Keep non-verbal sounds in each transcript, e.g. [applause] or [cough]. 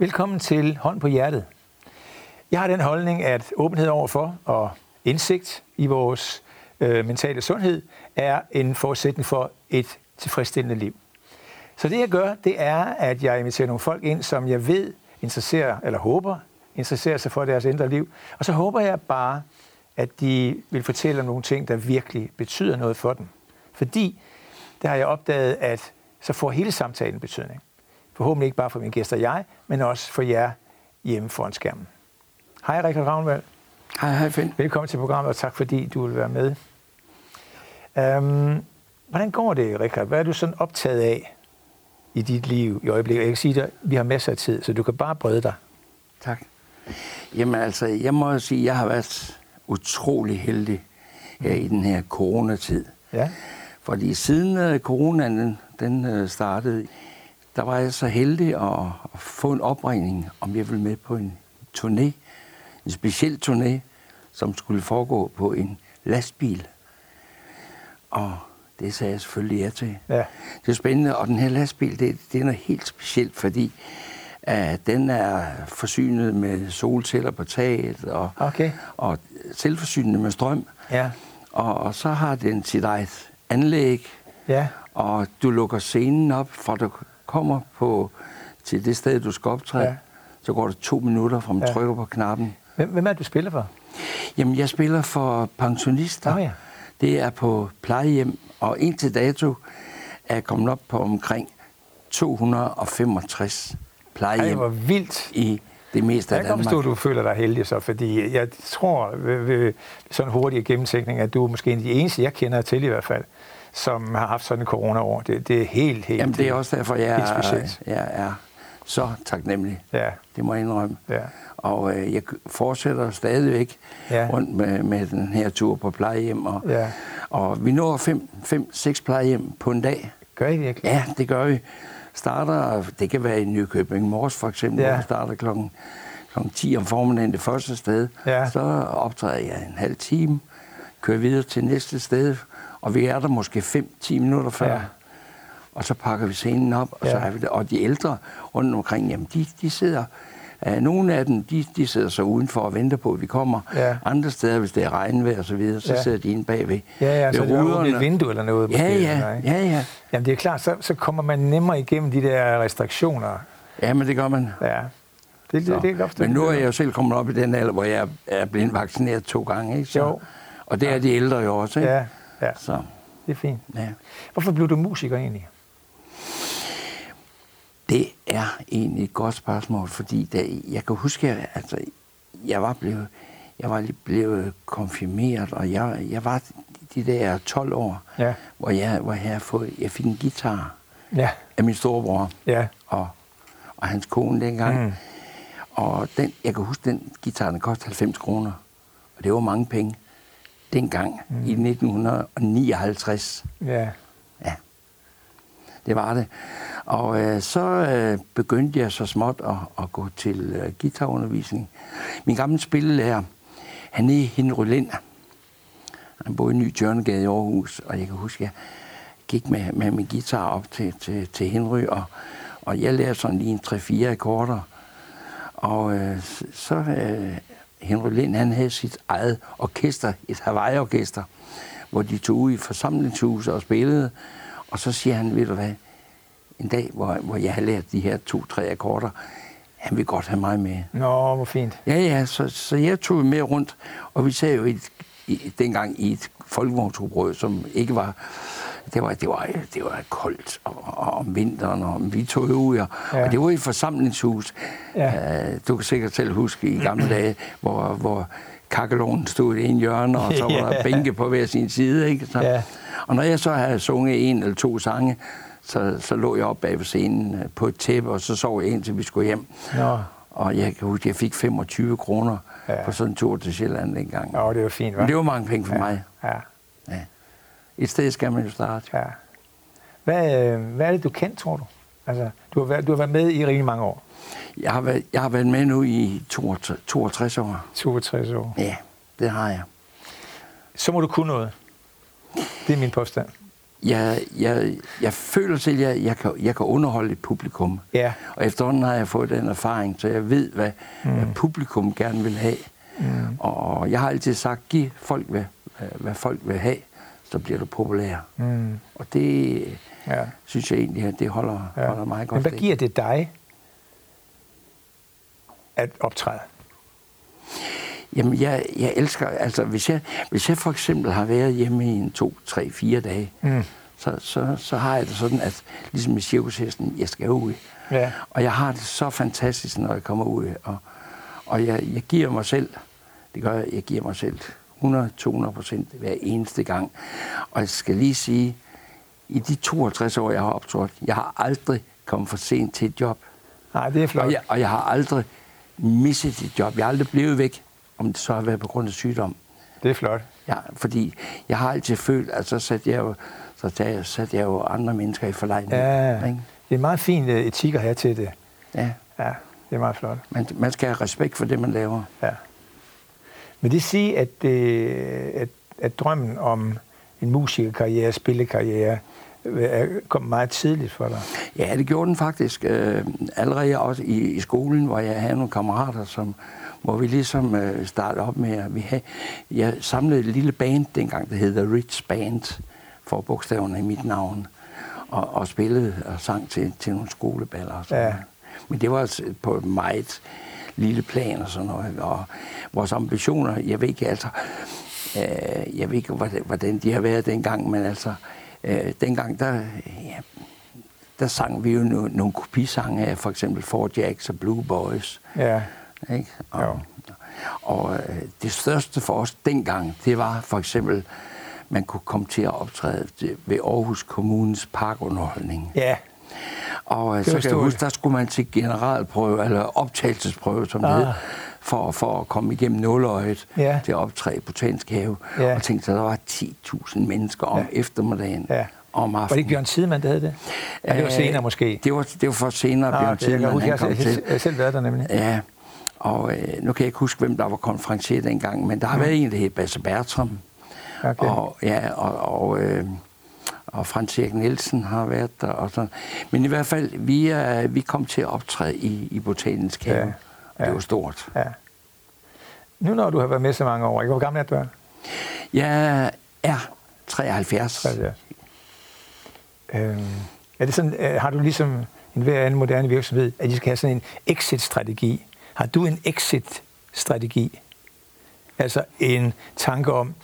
Velkommen til Hånd på Hjertet. Jeg har den holdning, at åbenhed overfor og indsigt i vores øh, mentale sundhed er en forudsætning for et tilfredsstillende liv. Så det jeg gør, det er, at jeg inviterer nogle folk ind, som jeg ved interesserer, eller håber, interesserer sig for deres indre liv. Og så håber jeg bare, at de vil fortælle om nogle ting, der virkelig betyder noget for dem. Fordi, der har jeg opdaget, at så får hele samtalen betydning. Forhåbentlig ikke bare for mine gæster og jeg, men også for jer hjemme foran skærmen. Hej Rikard Ravnvald. Hej, hej Finn. Velkommen til programmet, og tak fordi du vil være med. Um, hvordan går det, Rikard? Hvad er du sådan optaget af i dit liv i øjeblikket? Jeg kan sige dig, vi har masser af tid, så du kan bare brede dig. Tak. Jamen altså, jeg må sige, at jeg har været utrolig heldig her i den her coronatid. Ja. Fordi siden uh, coronaen den, den uh, startede, der var jeg så heldig at, at få en opringning, om jeg ville med på en turné. En speciel turné, som skulle foregå på en lastbil. Og det sagde jeg selvfølgelig ja til. Ja. Det er spændende, og den her lastbil, det, det er noget helt specielt, fordi uh, den er forsynet med solceller på taget, og, Okay. og selvforsynende med strøm. Ja. Og, og så har den sit eget anlæg, Ja. og du lukker scenen op, for du kommer på til det sted, du skal optræde. Ja. Så går det to minutter, fra man Ja. trykker på knappen. Hvem, hvem er det, du spiller for? Jamen, jeg spiller for pensionister. Nå ja. Det er på plejehjem, og indtil dato er jeg kommet op på omkring 265 Ej, plejehjem hvor vildt. i det meste Jeg af kan Danmark. forstå, at du føler dig heldig så, fordi jeg tror ved, ved sådan hurtig gennemtænkning, at du er måske en af de eneste, jeg kender til i hvert fald, som har haft sådan en corona-år. Det, det er helt, helt... Jamen, det er også derfor, jeg helt er, specielt. jeg er så taknemmelig. Ja, Det må jeg indrømme. ja, Og øh, jeg fortsætter stadigvæk Ja. rundt med, med den her tur på plejehjem. Og, ja. og vi når fem, fem, seks plejehjem på en dag. Gør I virkelig? Ja, det gør vi. Starter, det kan være i Nykøbing Mors for eksempel, Ja. hvor starter klokken, klokken 10 om formiddagen det første sted. Ja. Så optræder jeg en halv time, kører videre til næste sted, og vi er der måske 5-10 minutter før. Ja. Og så pakker vi scenen op, og, Ja. så er vi der. og de ældre rundt omkring, jamen de, de sidder, uh, nogle af dem, de, de sidder så udenfor og venter på, at vi kommer. Ja. Andre steder, hvis det er regnvejr og så videre, så Ja. sidder de inde bagved. Ja, ja, ved så det er et vindue eller noget. Måske, Ja, eller, ja, ikke? ja, ja. Jamen det er klart, så, så kommer man nemmere igennem de der restriktioner. Ja, men det gør man. Ja, det, det, det, det Men nu er jeg jo selv kommet op i den alder, hvor jeg er blevet vaccineret to gange. Ikke? Så, Jo. Og det er de ældre jo også. Ikke? Ja, ja, Så, det er fint. ja. Hvorfor blev du musiker egentlig? Det er egentlig et godt spørgsmål, fordi da, jeg kan huske, at altså, jeg var blevet, jeg var lige blevet konfirmeret, og jeg, jeg var de der 12 år, Ja, hvor jeg, hvor jeg, fået, jeg fik en guitar ja, af min storebror ja. og, og hans kone dengang. Mm. Og den, jeg kan huske, den guitar, den kostede 90 kroner. Og det var mange penge dengang mm. i 1959. Ja, Ja, det var det. Og øh, så øh, begyndte jeg så småt at, at gå til øh, guitarundervisning. Min gamle spillelærer, han er Henry Lind. Han boede i Ny Tjørnegade i Aarhus, og jeg kan huske, jeg gik med, med min guitar op til, til, til Henry, og, og jeg lærte sådan lige en 3-4 akkorder. Og øh, så øh, Henry Lind, han havde sit eget orkester, et Hawaii-orkester, hvor de tog ud i forsamlingshuset og spillede. Og så siger han, ved du hvad, en dag, hvor, hvor jeg har lært de her to-tre akkorder, han vil godt have mig med. nå, hvor fint. Ja, ja, så, så jeg tog med rundt, og vi sad jo i et, i, dengang i et folkevogntobrød, som ikke var, det var, det var, det var koldt og, og om vinteren, og vi tog ud, Ja. ja. og det var i et forsamlingshus. Ja. Uh, du kan sikkert selv huske i gamle [clears throat] dage, hvor, hvor kakkeloven stod i en hjørne, og så var der Ja. bænke på hver sin side. Ikke? Så, Ja. Og når jeg så havde sunget en eller to sange, så, så lå jeg op bag ved scenen øh, på et tæppe, og så sov jeg indtil vi skulle hjem. Nå, Og jeg kan huske, at jeg fik 25 kroner Ja. ja. på sådan en tur til Sjælland dengang. nå det var fint, hva'? Men det var mange penge for ja. mig. Ja, Ja. Et sted skal man jo starte. ja. Hvad, øh, hvad er det, du kan, tror du? Altså, du har, været, du har været med i rigtig mange år. Jeg har været, jeg har været med nu i 62, 62 år. 62 år. Ja, det har jeg. Så må du kunne noget. Det er min påstand. jeg, jeg, jeg føler selv, at jeg, jeg, kan, jeg kan underholde et publikum. Ja. Og efterhånden har jeg fået den erfaring, så jeg ved, hvad, mm. hvad publikum gerne vil have. Mm. Og jeg har altid sagt, giv folk, hvad, hvad folk vil have, så bliver du populær. Mm. Og det ja. synes jeg egentlig, at det holder, ja. holder meget godt. Men hvad giver det dig at optræde? Jamen, jeg, jeg elsker, altså hvis jeg, hvis jeg for eksempel har været hjemme i en to, tre, fire dage, mm. så, så, så har jeg det sådan, at ligesom med cirkushesten, jeg skal ud. Ja. Og jeg har det så fantastisk, når jeg kommer ud. Og, og jeg, jeg giver mig selv, det gør jeg, jeg giver mig selv 100-200 procent hver eneste gang. Og jeg skal lige sige, i de 62 år, jeg har optrådt, jeg har aldrig kommet for sent til et job. Nej, det er flot. Og jeg, og jeg har aldrig misset et job. Jeg har aldrig blevet væk om det så har været på grund af sygdom. Det er flot. Ja, fordi jeg har altid følt, at så satte jeg jo, så tager, satte jeg jo andre mennesker i forlejning. Ja, ikke? det er en meget fin øh, etik at have til det. Ja. Ja, det er meget flot. Man, man skal have respekt for det, man laver. Ja. Men det siger, at, øh, at, at drømmen om en musikerkarriere, spillekarriere, øh, kom meget tidligt for dig? Ja, det gjorde den faktisk. Øh, allerede også i, i skolen, hvor jeg havde nogle kammerater, som, hvor vi ligesom øh, startede op med, at vi havde, jeg samlede et lille band dengang, der hedder Rich Band, for bogstaverne i mit navn, og, og spillede og sang til, til nogle skoleballer og sådan ja. Men det var altså på et meget lille plan og sådan noget, og vores ambitioner, jeg ved ikke altså, øh, jeg ved ikke, hvordan de har været dengang, men altså, øh, dengang, der, ja, der sang vi jo nogle, nogle kopisange af for eksempel Four Jacks og Blue Boys. Ja. Ikke? Og, jo. og øh, det største for os dengang, det var for eksempel, man kunne komme til at optræde ved Aarhus Kommunes parkunderholdning. Ja. Og øh, så kan jeg huske, der skulle man til generalprøve, eller optagelsesprøve, som ah. det hed, for, for at komme igennem nåløjet ja. til at optræde i Botanisk Have. Ja. Og tænkte, at der var 10.000 mennesker om ja. eftermiddagen. Ja om aftenen. Var det ikke Bjørn Tidemand, der havde det? Ja, det var senere måske. Det var, det var for senere, ah, Bjørn Tidemand. Jeg, jeg, jeg, jeg selv været der nemlig. Ja, og øh, nu kan jeg ikke huske, hvem der var konferencier dengang, men der har mm. været en, der hed Basse Bertram. Okay. Og, ja, og, og, øh, og Frans Erik Nielsen har været der. Og sådan. Men i hvert fald, vi, er, vi kom til at optræde i, i Botanisk Have. Ja, ja. Det var stort. Ja. Nu når du har været med så mange år, hvor gammel er du? Jeg er 73. 73. Øhm, er det sådan, øh, har du ligesom en hver anden moderne virksomhed, at de skal have sådan en exit-strategi? Har du en exit-strategi? Altså en tanke om,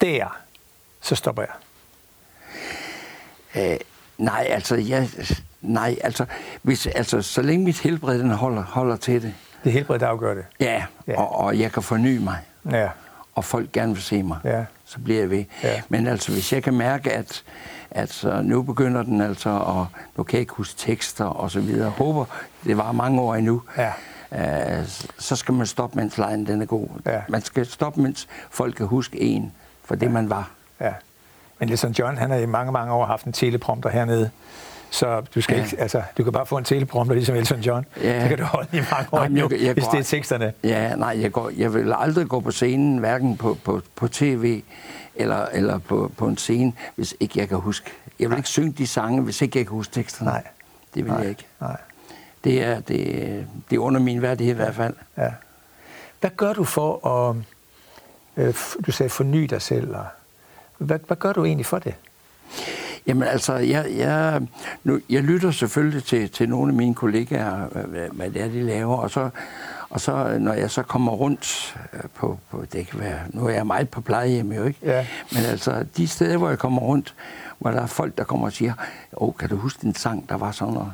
der, så stopper jeg. Øh, nej, altså, jeg, nej, altså, hvis, altså, så længe mit helbred den holder, holder til det. Det helbred, der afgør det? Ja, ja. Og, og jeg kan forny mig. Ja. Og folk gerne vil se mig. Ja. Så bliver jeg ved. Ja. Men altså, hvis jeg kan mærke, at, at nu begynder den altså, og nu kan jeg ikke huske tekster og så videre. Håber, det var mange år endnu. Ja. Uh, så skal man stoppe, mens lejen den er god. Ja. Man skal stoppe, mens folk kan huske en for det, ja. man var. Ja. Men Elton John, han har i mange, mange år haft en teleprompter hernede. Så du, skal ja. ikke, altså, du kan bare få en teleprompter, ligesom Elton John. Ja. Det kan du holde i mange år, nej, jeg, jeg hvis går, det er teksterne. Ja, nej, jeg, går, jeg vil aldrig gå på scenen, hverken på, på, på tv eller, eller på, på en scene, hvis ikke jeg kan huske. Jeg vil ikke synge de sange, hvis ikke jeg kan huske teksterne. Nej. Det vil nej. jeg ikke. Nej. Det er, det, det er under min værdighed i hvert fald. Ja. Hvad gør du for at, øh, du sagde, forny dig selv? Og, hvad, hvad gør du egentlig for det? Jamen altså, jeg, jeg, nu, jeg lytter selvfølgelig til, til nogle af mine kollegaer, hvad, hvad det er, de laver, og så, og så når jeg så kommer rundt øh, på, på, det kan være, nu er jeg meget på plejehjem jo, ikke? Ja. Men altså, de steder, hvor jeg kommer rundt, hvor der er folk, der kommer og siger, åh, kan du huske den sang, der var sådan noget?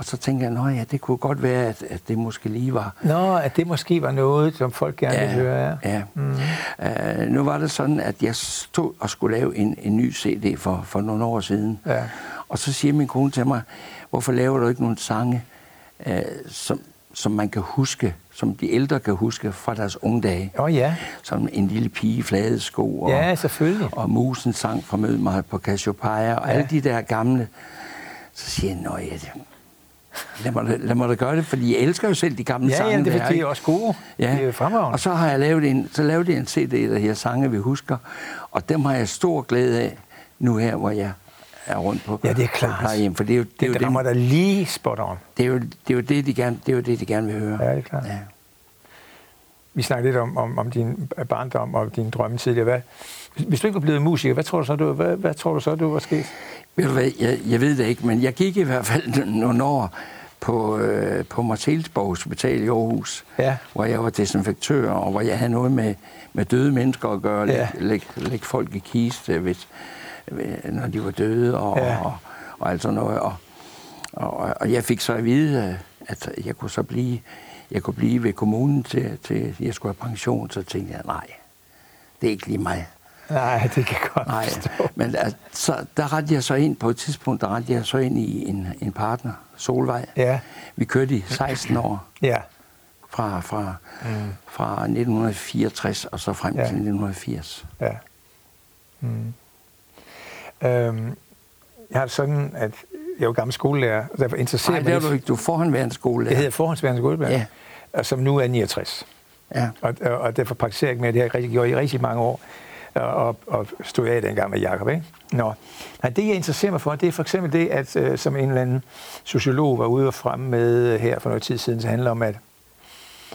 Og så tænker jeg, at ja, det kunne godt være, at, at det måske lige var... Nå, at det måske var noget, som folk gerne ja, ville høre, ja. ja. Mm. Uh, nu var det sådan, at jeg stod og skulle lave en, en ny CD for, for nogle år siden. Ja. Og så siger min kone til mig, hvorfor laver du ikke nogle sange, uh, som, som man kan huske, som de ældre kan huske fra deres unge dage. Oh, ja. Som en lille pige i flade sko. Og, ja, selvfølgelig. Og musen sang fra Mød mig på Cassiopeia, og ja. alle de der gamle. Så siger jeg, at Lad mig, lad mig da gøre det, fordi jeg elsker jo selv de gamle ja, sange. Ja, det, er, er også gode. Ja. Det er fremragende. Og så har jeg lavet en, så lavet en CD, der her sange, vi husker. Og dem har jeg stor glæde af, nu her, hvor jeg er rundt på Ja, det er klart. plejehjem, for det er jo det, er jo Det rammer det, dig lige spot on. det, er jo, det, er jo det, de gerne, det er jo det, de gerne vil høre. Ja, det er klart. Ja. Vi snakkede lidt om, om, om din barndom og din drømme tidligere. Hvad, hvis du ikke var blevet musiker, hvad tror du så, du, hvad, hvad tror du så, du var sket? Ved du hvad, jeg, jeg ved det ikke, men jeg gik i hvert fald [laughs] nogle år på, øh, på Marcelsborg Hospital i Aarhus, Ja. hvor jeg var desinfektør, og hvor jeg havde noget med, med døde mennesker at gøre, Ja. lægge læg, læg folk i kiste, hvis, øh, når de var døde, og, Ja. ja. og, og alt sådan noget. Og, og, og jeg fik så at vide, øh, at jeg kunne så blive, jeg kunne blive ved kommunen til, til jeg skulle have pension, så tænkte jeg, nej, det er ikke lige mig. Nej, det kan godt Nej, forstå. men altså, så, der rettede jeg så ind på et tidspunkt, der rettede jeg så ind i en, en partner, Solvej. Ja, Vi kørte i 16 år ja, fra, fra, Mm. fra 1964 og så frem Ja. til 1980. ja. Mm. Øhm, jeg har sådan, at jeg jo gammel skolelærer, og derfor interesserer Nej, mig det er du ikke. Du er forhåndværende skole. Jeg hedder forhåndsværende skolelærer, Ja. og som nu er 69. Ja. Og, og, og derfor praktiserer jeg ikke mere. Det har jeg rigtig gjort i rigtig mange år. Og, og, stod af dengang med Jacob, ikke? Nå. Nej, det, jeg interesserer mig for, det er for eksempel det, at øh, som en eller anden sociolog var ude og fremme med øh, her for noget tid siden, så handler om, at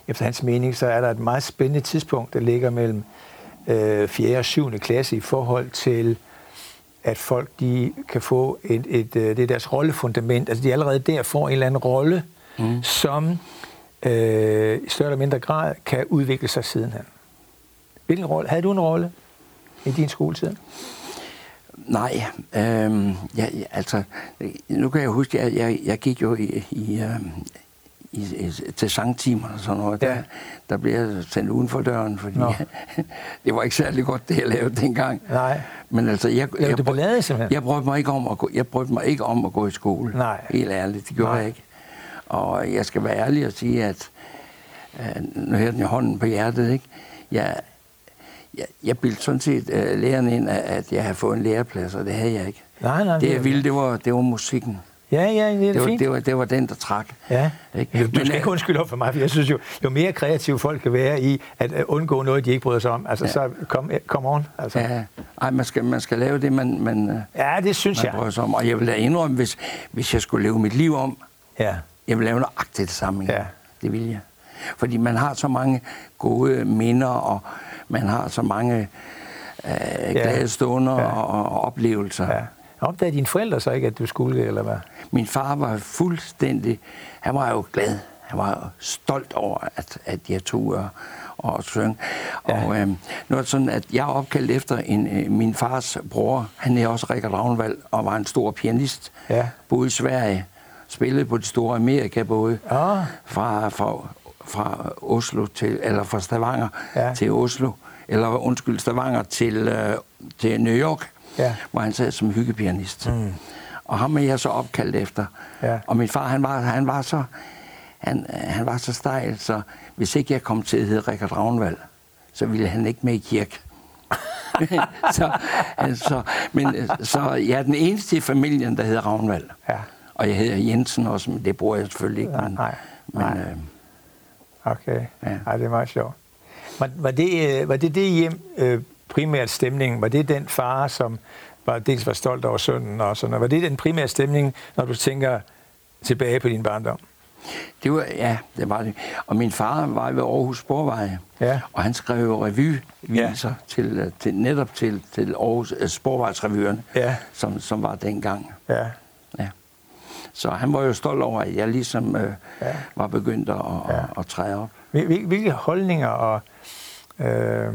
efter hans mening, så er der et meget spændende tidspunkt, der ligger mellem øh, 4. og 7. klasse i forhold til, at folk de kan få et, et, øh, det er deres rollefundament. Altså de allerede der får en eller anden rolle, mm. som øh, i større eller mindre grad kan udvikle sig sidenhen. Hvilken rolle? Havde du en rolle i din skoletid? Nej, jeg, jeg- altså, nu kan jeg huske, at jeg, jeg gik jo i, i, øhm, i, i, til sangtimer og sådan noget. Ja. Der, der blev jeg sendt uden for døren, fordi Nå. [laughs] det var ikke særlig godt, det jeg lavede dengang. Nej. Men altså, jeg, jeg, brød- ballade simpelthen? jeg brød mig ikke om at gå, jeg brød mig ikke om at gå i skole. Nej. Helt ærligt, det gjorde Nej. jeg ikke. Og jeg skal være ærlig og sige, at øh, nu her den i hånden på hjertet, ikke? Jeg, jeg, jeg bildte sådan set øh, læreren ind, at, jeg havde fået en læreplads, og det havde jeg ikke. Nej, nej. Det jeg ville, det var, det var musikken. Ja, ja, det er Det var, fint. det, var, det var den, der trak. Ja. Ikke? Du, du Men, skal øh, ikke undskylde op for mig, for jeg synes jo, jo mere kreative folk kan være i at øh, undgå noget, de ikke bryder sig om, altså Ja. så kom, kom on. Altså. Ja. Ej, man skal, man skal lave det, man, man, øh, ja, det synes man jeg. bryder sig om. Og jeg vil da indrømme, hvis, hvis jeg skulle leve mit liv om, Ja. Jeg vil lave nøjagtigt det samme. Ja. Det vil jeg. Fordi man har så mange gode minder, og man har så mange øh, glade stunder Ja. ja. og, og oplevelser. ja. Opdagede dine forældre så ikke, at du skulle det, eller hvad? Min far var fuldstændig... Han var jo glad. Han var jo stolt over, at, at jeg tog og, og søng. Ja. Og øh, nu er det sådan, at jeg er opkaldt efter en, øh, min fars bror. Han er også Rikard Ravnvald og var en stor pianist. Ja. Boede i Sverige. Spillede på de store Amerika både. Ah. Fra, fra, fra Oslo til, eller fra Stavanger Ja. til Oslo. Eller undskyld, Stavanger til, øh, til New York. Ja. Hvor han sad som hyggepianist. Mm. Og ham er jeg så opkaldt efter. Ja. Og min far, han var, han var så han, han var så stejl, så hvis ikke jeg kom til at hedde Rikard Ravnvald, så ville han ikke med i kirke. [laughs] så, altså, men, øh, så jeg er den eneste i familien, der hedder Ravnvald. Ja. Og jeg hedder Jensen også, men det bruger jeg selvfølgelig ikke. Nej, men, nej, men. Øh, Okay. Ja. Ej, det er meget sjovt. Var, var, det, øh, var det det hjem, øh, primært stemningen? Var det den far, som var, dels var stolt over sønnen og sådan noget? Var det den primære stemning, når du tænker tilbage på din barndom? det var, ja, det var det. Og min far var ved Aarhus Sporveje, Ja. og han skrev revyviser ja. til, øh, til, netop til, til Aarhus Sporvejsrevyerne, Ja. som, som var dengang. Ja. Så han var jo stolt over, at jeg ligesom øh, Ja. var begyndt at, Ja. at, at træde op. Hvil- hvil- Hvilke holdninger og øh,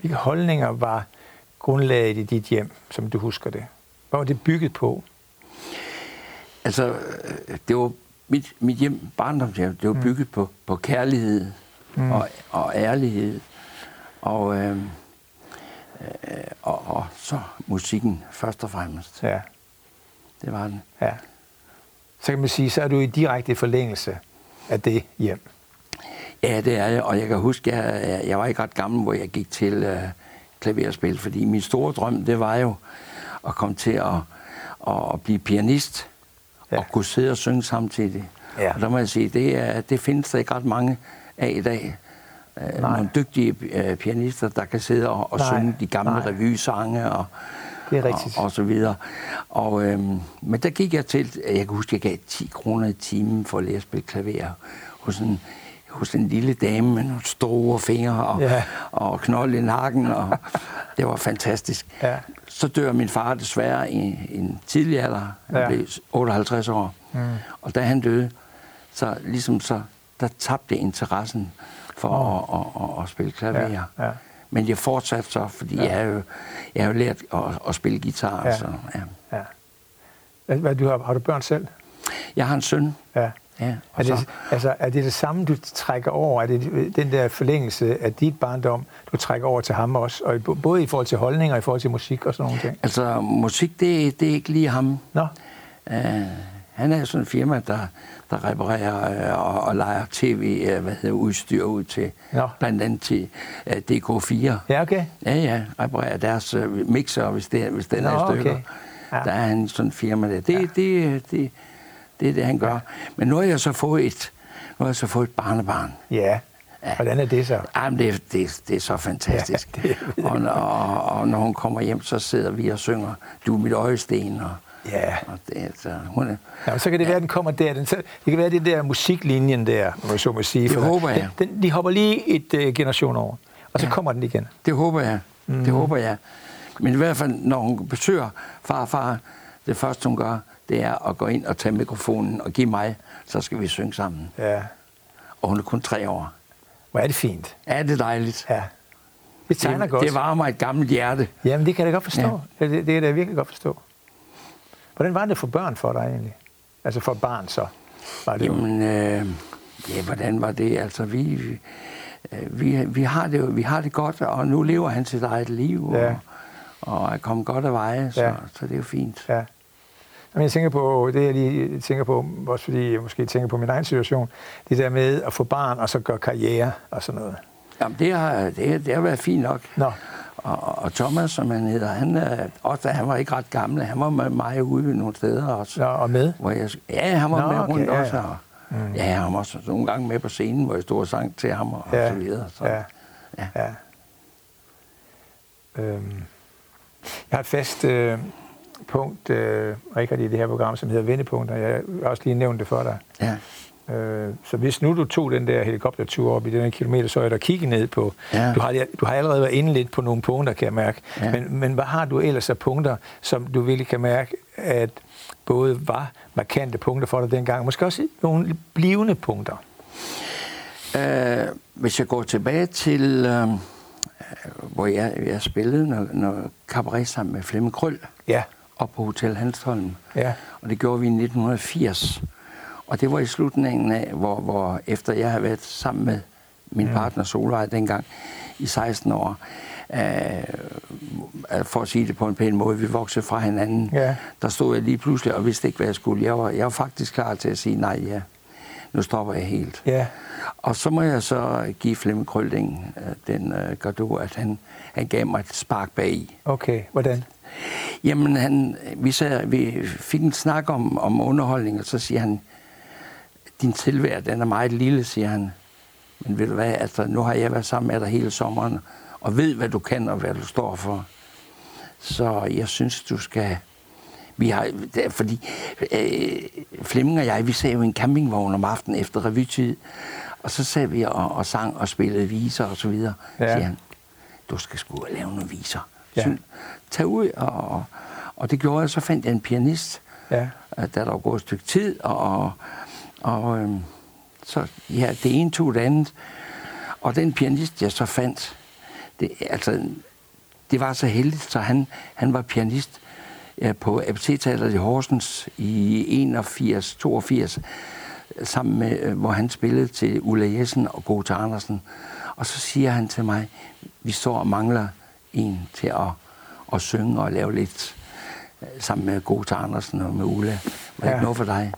hvilke holdninger var grundlaget i dit hjem, som du husker det? Hvad var det bygget på? Altså, det var mit, mit hjem, barndomshjem, det var bygget på, på kærlighed mm. og, og ærlighed. Og, øh, øh, og, og så musikken først og fremmest. Ja. Det var den. ja. Så kan man sige, så er du i direkte forlængelse af det hjem. Ja, det er jeg, og jeg kan huske, jeg, jeg, jeg var ikke ret gammel, hvor jeg gik til øh, klaverspil, fordi min store drøm, det var jo at komme til at, at, at blive pianist, Ja. og kunne sidde og synge samtidig. Ja. Og der må jeg sige, det, er, det findes der ikke ret mange af i dag. Øh. Nogle dygtige øh, pianister, der kan sidde og, og Nej, synge de gamle nej. revysange og, det er rigtigt. Og, og så videre. Og, øhm, men der gik jeg til, jeg kan huske, jeg gav 10 kroner i timen for at lære at spille klaver hos en, hos en lille dame med nogle store fingre og, Ja. og knold i nakken, og [laughs] det var fantastisk. Ja. Så dør min far desværre i en tidlig alder. Han Ja. blev 58 år. Mm. Og da han døde, så ligesom så, der tabte interessen for Åh. at, at, at, at spille klaver. Ja, ja. Men jeg fortsatte så, fordi Ja. jeg, har jo, jeg har jo lært at, at spille guitar. Ja. Så, ja. Ja. Hvad, du har, har du børn selv? Jeg har en søn. Ja. Ja, Er og så, det, altså, er det det samme, du trækker over? Er det den der forlængelse af dit barndom, du trækker over til ham også? Og både i forhold til holdninger og i forhold til musik og sådan nogle ting? altså, musik, det, det er ikke lige ham. Nå, Uh, han er sådan en firma, der, der reparerer uh, og, og leger tv, uh, hvad hedder udstyr ud til, Nå. blandt andet til uh, DK4. ja okay. Ja, ja, reparerer deres uh, mixer, hvis, det, hvis den Nå, er i stykker. okay. Ja. Der er han sådan en firma der. Det, ja. det, det, det er det, han gør. Men nu har jeg så fået et, nu har jeg så fået et barnebarn. Ja. Hvordan er det så? Jamen, det, er- det, det er så fantastisk. Ja, [laughs] det og, og, og når hun kommer hjem, så sidder vi og synger Du er mit øjesten. Og, Ja. og det, altså, hun er, Ja, så kan det være, at den kommer der. Den, så, det kan være, det der musiklinjen der, må jeg så må sige. Det håber jeg. Den, den, de hopper lige et uh, generation over, og så ja. Ja. kommer den igen. det håber jeg. Mm. Det håber jeg. Men i hvert fald, når hun besøger farfar, det første hun gør, det er at gå ind og tage mikrofonen og give mig, så skal vi synge sammen. Ja. Og hun er kun tre år. Hvor er det fint. Er det dejligt? Ja. Det tegner det, godt. det varmer et gammelt hjerte. Jamen, det kan jeg da godt forstå. Ja. Det, det kan jeg da virkelig godt forstå. Hvordan var det for børn for dig egentlig? Altså for barn så? Var det. Jamen, øh, ja, hvordan var det? Altså, vi, øh, vi, vi, har det, jo- vi har det godt, og nu lever han sit eget liv, Ja. og, og er kommet godt af veje, så, ja. så det er jo fint. Ja. Jamen, jeg tænker på, det jeg lige tænker på, også fordi jeg måske tænker på min egen situation, det der med at få barn og så gøre karriere og sådan noget. Jamen, det har, det, det har været fint nok. Nå, Og, og Thomas, som han hedder, han, også da han var ikke ret gammel, han var med mig ude nogle steder også. Nå og med? Hvor jeg, ja, han var Nå, med okay, rundt ja, også. ja. Og, mm. Ja, han var også nogle gange med på scenen, hvor jeg stod og sang til ham og, Ja, og så videre. Så, ja. ja. Ja. Øhm, jeg har et fast øh, punkt, øh, Richard, i det her program, som hedder Vendepunkter. Jeg har også lige nævnt det for dig. ja. Øh, så hvis nu du tog den der helikoptertur op i den her kilometer, så er der kigge ned på. Ja. Du, har, du har allerede været inde lidt på nogle punkter, kan jeg mærke. Ja. Men, men hvad har du ellers af punkter, som du virkelig kan mærke, at både var markante punkter for dig dengang, måske også nogle blivende punkter? Øh, hvis jeg går tilbage til, øh, hvor jeg, jeg spillede noget, noget cabaret sammen med Flemming Krøll Ja, op på Hotel Hanstholm. ja, Og det gjorde vi i 1980. Og det var i slutningen af, hvor, hvor efter jeg havde været sammen med min Mm. partner Solvej dengang i 16 år, øh, for at sige det på en pæn måde, vi voksede fra hinanden. Ja. Der stod jeg lige pludselig og vidste ikke, hvad jeg skulle. Jeg var, jeg var faktisk klar til at sige nej, ja. Nu stopper jeg helt. ja, Og så må jeg så give Flemming Krølding øh, den øh, gave, at han, han gav mig et spark bag okay. Hvordan? Jamen, han, vi, sad, vi fik en snak om, om underholdning, og så siger han, din tilværd, den er meget lille, siger han. Men ved du hvad, altså, nu har jeg været sammen med dig hele sommeren, og ved, hvad du kan og hvad du står for. Så jeg synes, du skal... Vi har, fordi øh, Flemming og jeg, vi sad jo i en campingvogn om aftenen efter revytid, og så sad vi og, og sang og spillede viser og så videre. Ja. Siger han, du skal sgu lave nogle viser. Ja. Ja. Tag ud, og, og det gjorde jeg. Så fandt jeg en pianist, Ja, øh, da der var gået et stykke tid, og, og øhm, så ja, det ene tog det andet. Og den pianist, jeg så fandt, det, altså, det var så heldigt, så han, han var pianist øh, på ABC-teateret i Horsens i 81-82, sammen med, øh, hvor han spillede til Ulla Jessen og Gota Andersen. Og så siger han til mig, vi står og mangler en til at, at synge og lave lidt øh, sammen med Gota Andersen og med Ulla. Var det Ja. ikke noget for dig?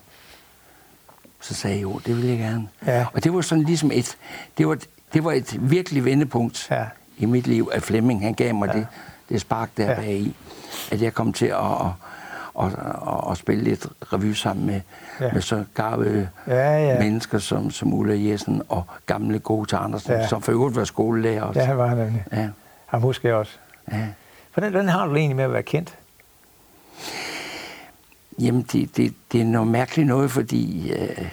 Så sagde jeg, jo, det vil jeg gerne. Ja. Og det var sådan ligesom et, det var, det var et virkelig vendepunkt Ja. i mit liv, at Flemming, han gav mig Ja. det, det spark der Ja. bagi. At jeg kom til at, at, at, at, at spille lidt revy sammen med, Ja. med så garvede Ja, ja. mennesker som, som Ulla Jessen og gamle gode Andersen, Ja. som for øvrigt var skolelærer også. ja, han var han nemlig. Ja. Ham husker jeg også. ja. Hvordan, hvordan har du det egentlig med at være kendt? Jamen, det, det, det er noget mærkeligt noget, fordi øh,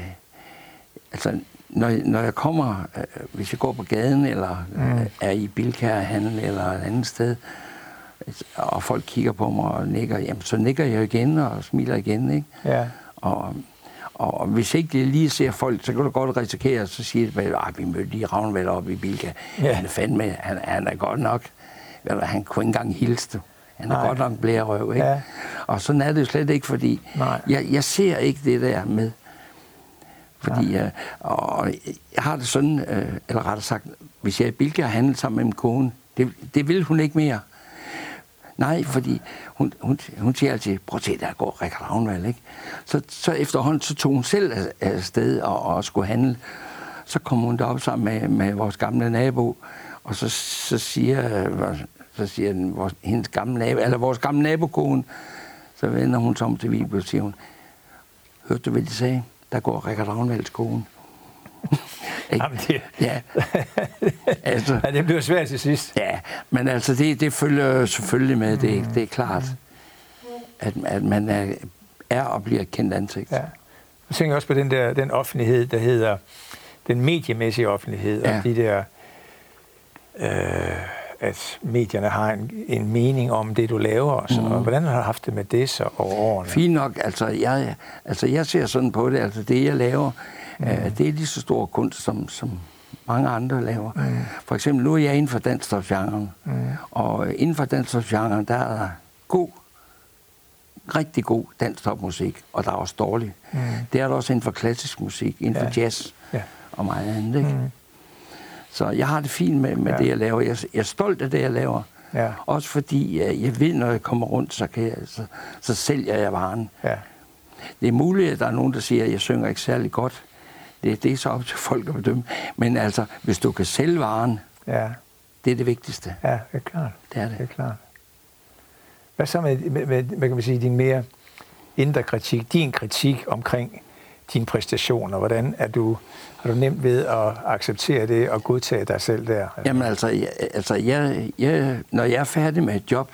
altså, når, når jeg kommer, øh, hvis jeg går på gaden, eller mm. øh, er i bilkærhandel eller et andet sted, og folk kigger på mig og nikker, jamen, så nikker jeg igen og smiler igen, ikke? Ja. Og, og hvis ikke det lige ser folk, så kan du godt risikere, så siger det, at vi mødte lige Ravnvald op i Bilka. Ja. Han er fandme, han, han er godt nok, han kunne ikke engang hilse. Han er Nej. godt nok blærerøv, ikke? Ja. Og sådan er det jo slet ikke, fordi jeg, jeg ser ikke det der med, fordi jeg, og jeg har det sådan, øh, eller rettere sagt, hvis jeg er og handler sammen med min kone, det, det vil hun ikke mere. Nej, fordi hun, hun, hun siger altid, prøv at se, der går Rikard Ravnvald, ikke? Så, så efterhånden, så tog hun selv afsted og, og skulle handle. Så kom hun derop sammen med, med vores gamle nabo, og så, så siger, så siger den, vores, hendes gamle nabo, eller vores gamle nabokone, så vender hun sig om til Vibe og siger hun, hørte du, hvad de sagde? Der går Rikard Ravnvalds kone. [laughs] Jamen, det... Ja. altså, ja, det bliver svært til sidst. Ja, men altså, det, det følger selvfølgelig med, det, det er klart, at, at man er, er og bliver kendt ansigt. Ja. Jeg tænker også på den der den offentlighed, der hedder den mediemæssige offentlighed, ja. og de der, øh, at medierne har en, en mening om det, du laver, og, så, mm. og hvordan har du haft det med det så over årene? Fint nok, altså jeg, altså jeg ser sådan på det, altså det jeg laver, Mm. Øh, det er lige så stor kunst, som, som mange andre laver. Mm. For eksempel, nu er jeg inden for dansstofgenren, mm. og inden for dansstofgenren, der er der god, rigtig god dansstofmusik, og der er også dårlig. Mm. Det er der også inden for klassisk musik, inden ja. for jazz ja. og meget andet. Ikke? Mm. Så jeg har det fint med, med ja. det, jeg laver. Jeg, jeg er stolt af det, jeg laver. Ja. Også fordi jeg, jeg ved, når jeg kommer rundt, så, kan jeg, så, så sælger jeg varen. Ja. Det er muligt, at der er nogen, der siger, at jeg synger ikke særlig godt. Det, det er så op til folk at bedømme. Men altså, hvis du kan sælge varen, ja. det er det vigtigste. Ja, det er klart. Det er det. det er klart. Hvad så med, med, med hvad kan man sige, din mere indre kritik, din kritik omkring dine præstationer? Hvordan er du, har du nemt ved at acceptere det og godtage dig selv der? Jamen altså, jeg, altså jeg, jeg, når jeg er færdig med et job,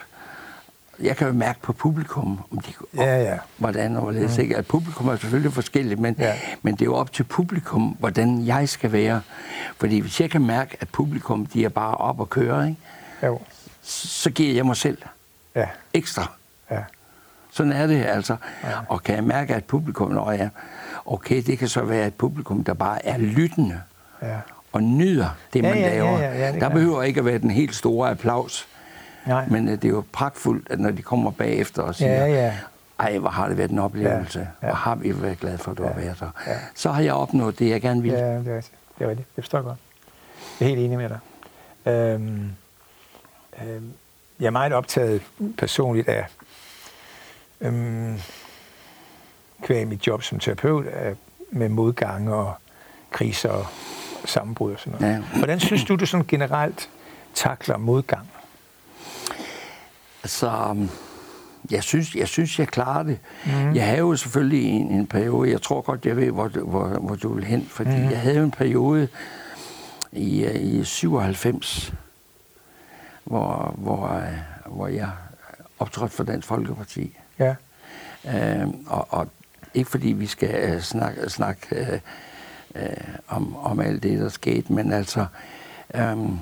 jeg kan jo mærke på publikum, om de, ja, ja. hvordan og hvorledes. Mm. Ikke? At publikum er selvfølgelig forskelligt, men, ja. men det er jo op til publikum, hvordan jeg skal være. Fordi hvis jeg kan mærke, at publikum de er bare op og køre, ikke? Jo. så giver jeg mig selv ja. ekstra. Ja. Sådan er det altså. Ja. Og kan jeg mærke, at publikum, når jeg, okay, det kan så være et publikum, der bare er lyttende ja. og nyder det, man ja, ja, laver. Ja, ja, ja, der behøver ikke at være den helt store applaus. Nej. Men uh, det er jo pragtfuldt, at når de kommer bagefter og siger, ja, ja. ej, hvor har det været en oplevelse, ja, ja. og har vi været glade for, at du ja, har været der. Ja. Så har jeg opnået det, jeg gerne vil. Ja, det er rigtigt. Det er rigtigt. Det forstår jeg godt. Jeg er helt enig med dig. Øhm, øhm, jeg er meget optaget personligt af, øhm, kvæg mit job som terapeut, af, med modgang og kriser og sammenbrud og sådan noget. Ja. Hvordan synes du, du sådan generelt takler modgang? Altså, um, jeg synes, jeg synes, jeg klarer det. Mm. Jeg havde jo selvfølgelig en, en periode, jeg tror godt, jeg ved, hvor, hvor, hvor du vil hen, fordi mm. jeg havde en periode i, øh, i 97, hvor, hvor, øh, hvor jeg optrådte for Dansk Folkeparti. Ja. Øh, og, og ikke fordi vi skal uh, snakke, snakke uh, uh, om, om alt det, der skete, men altså... Um,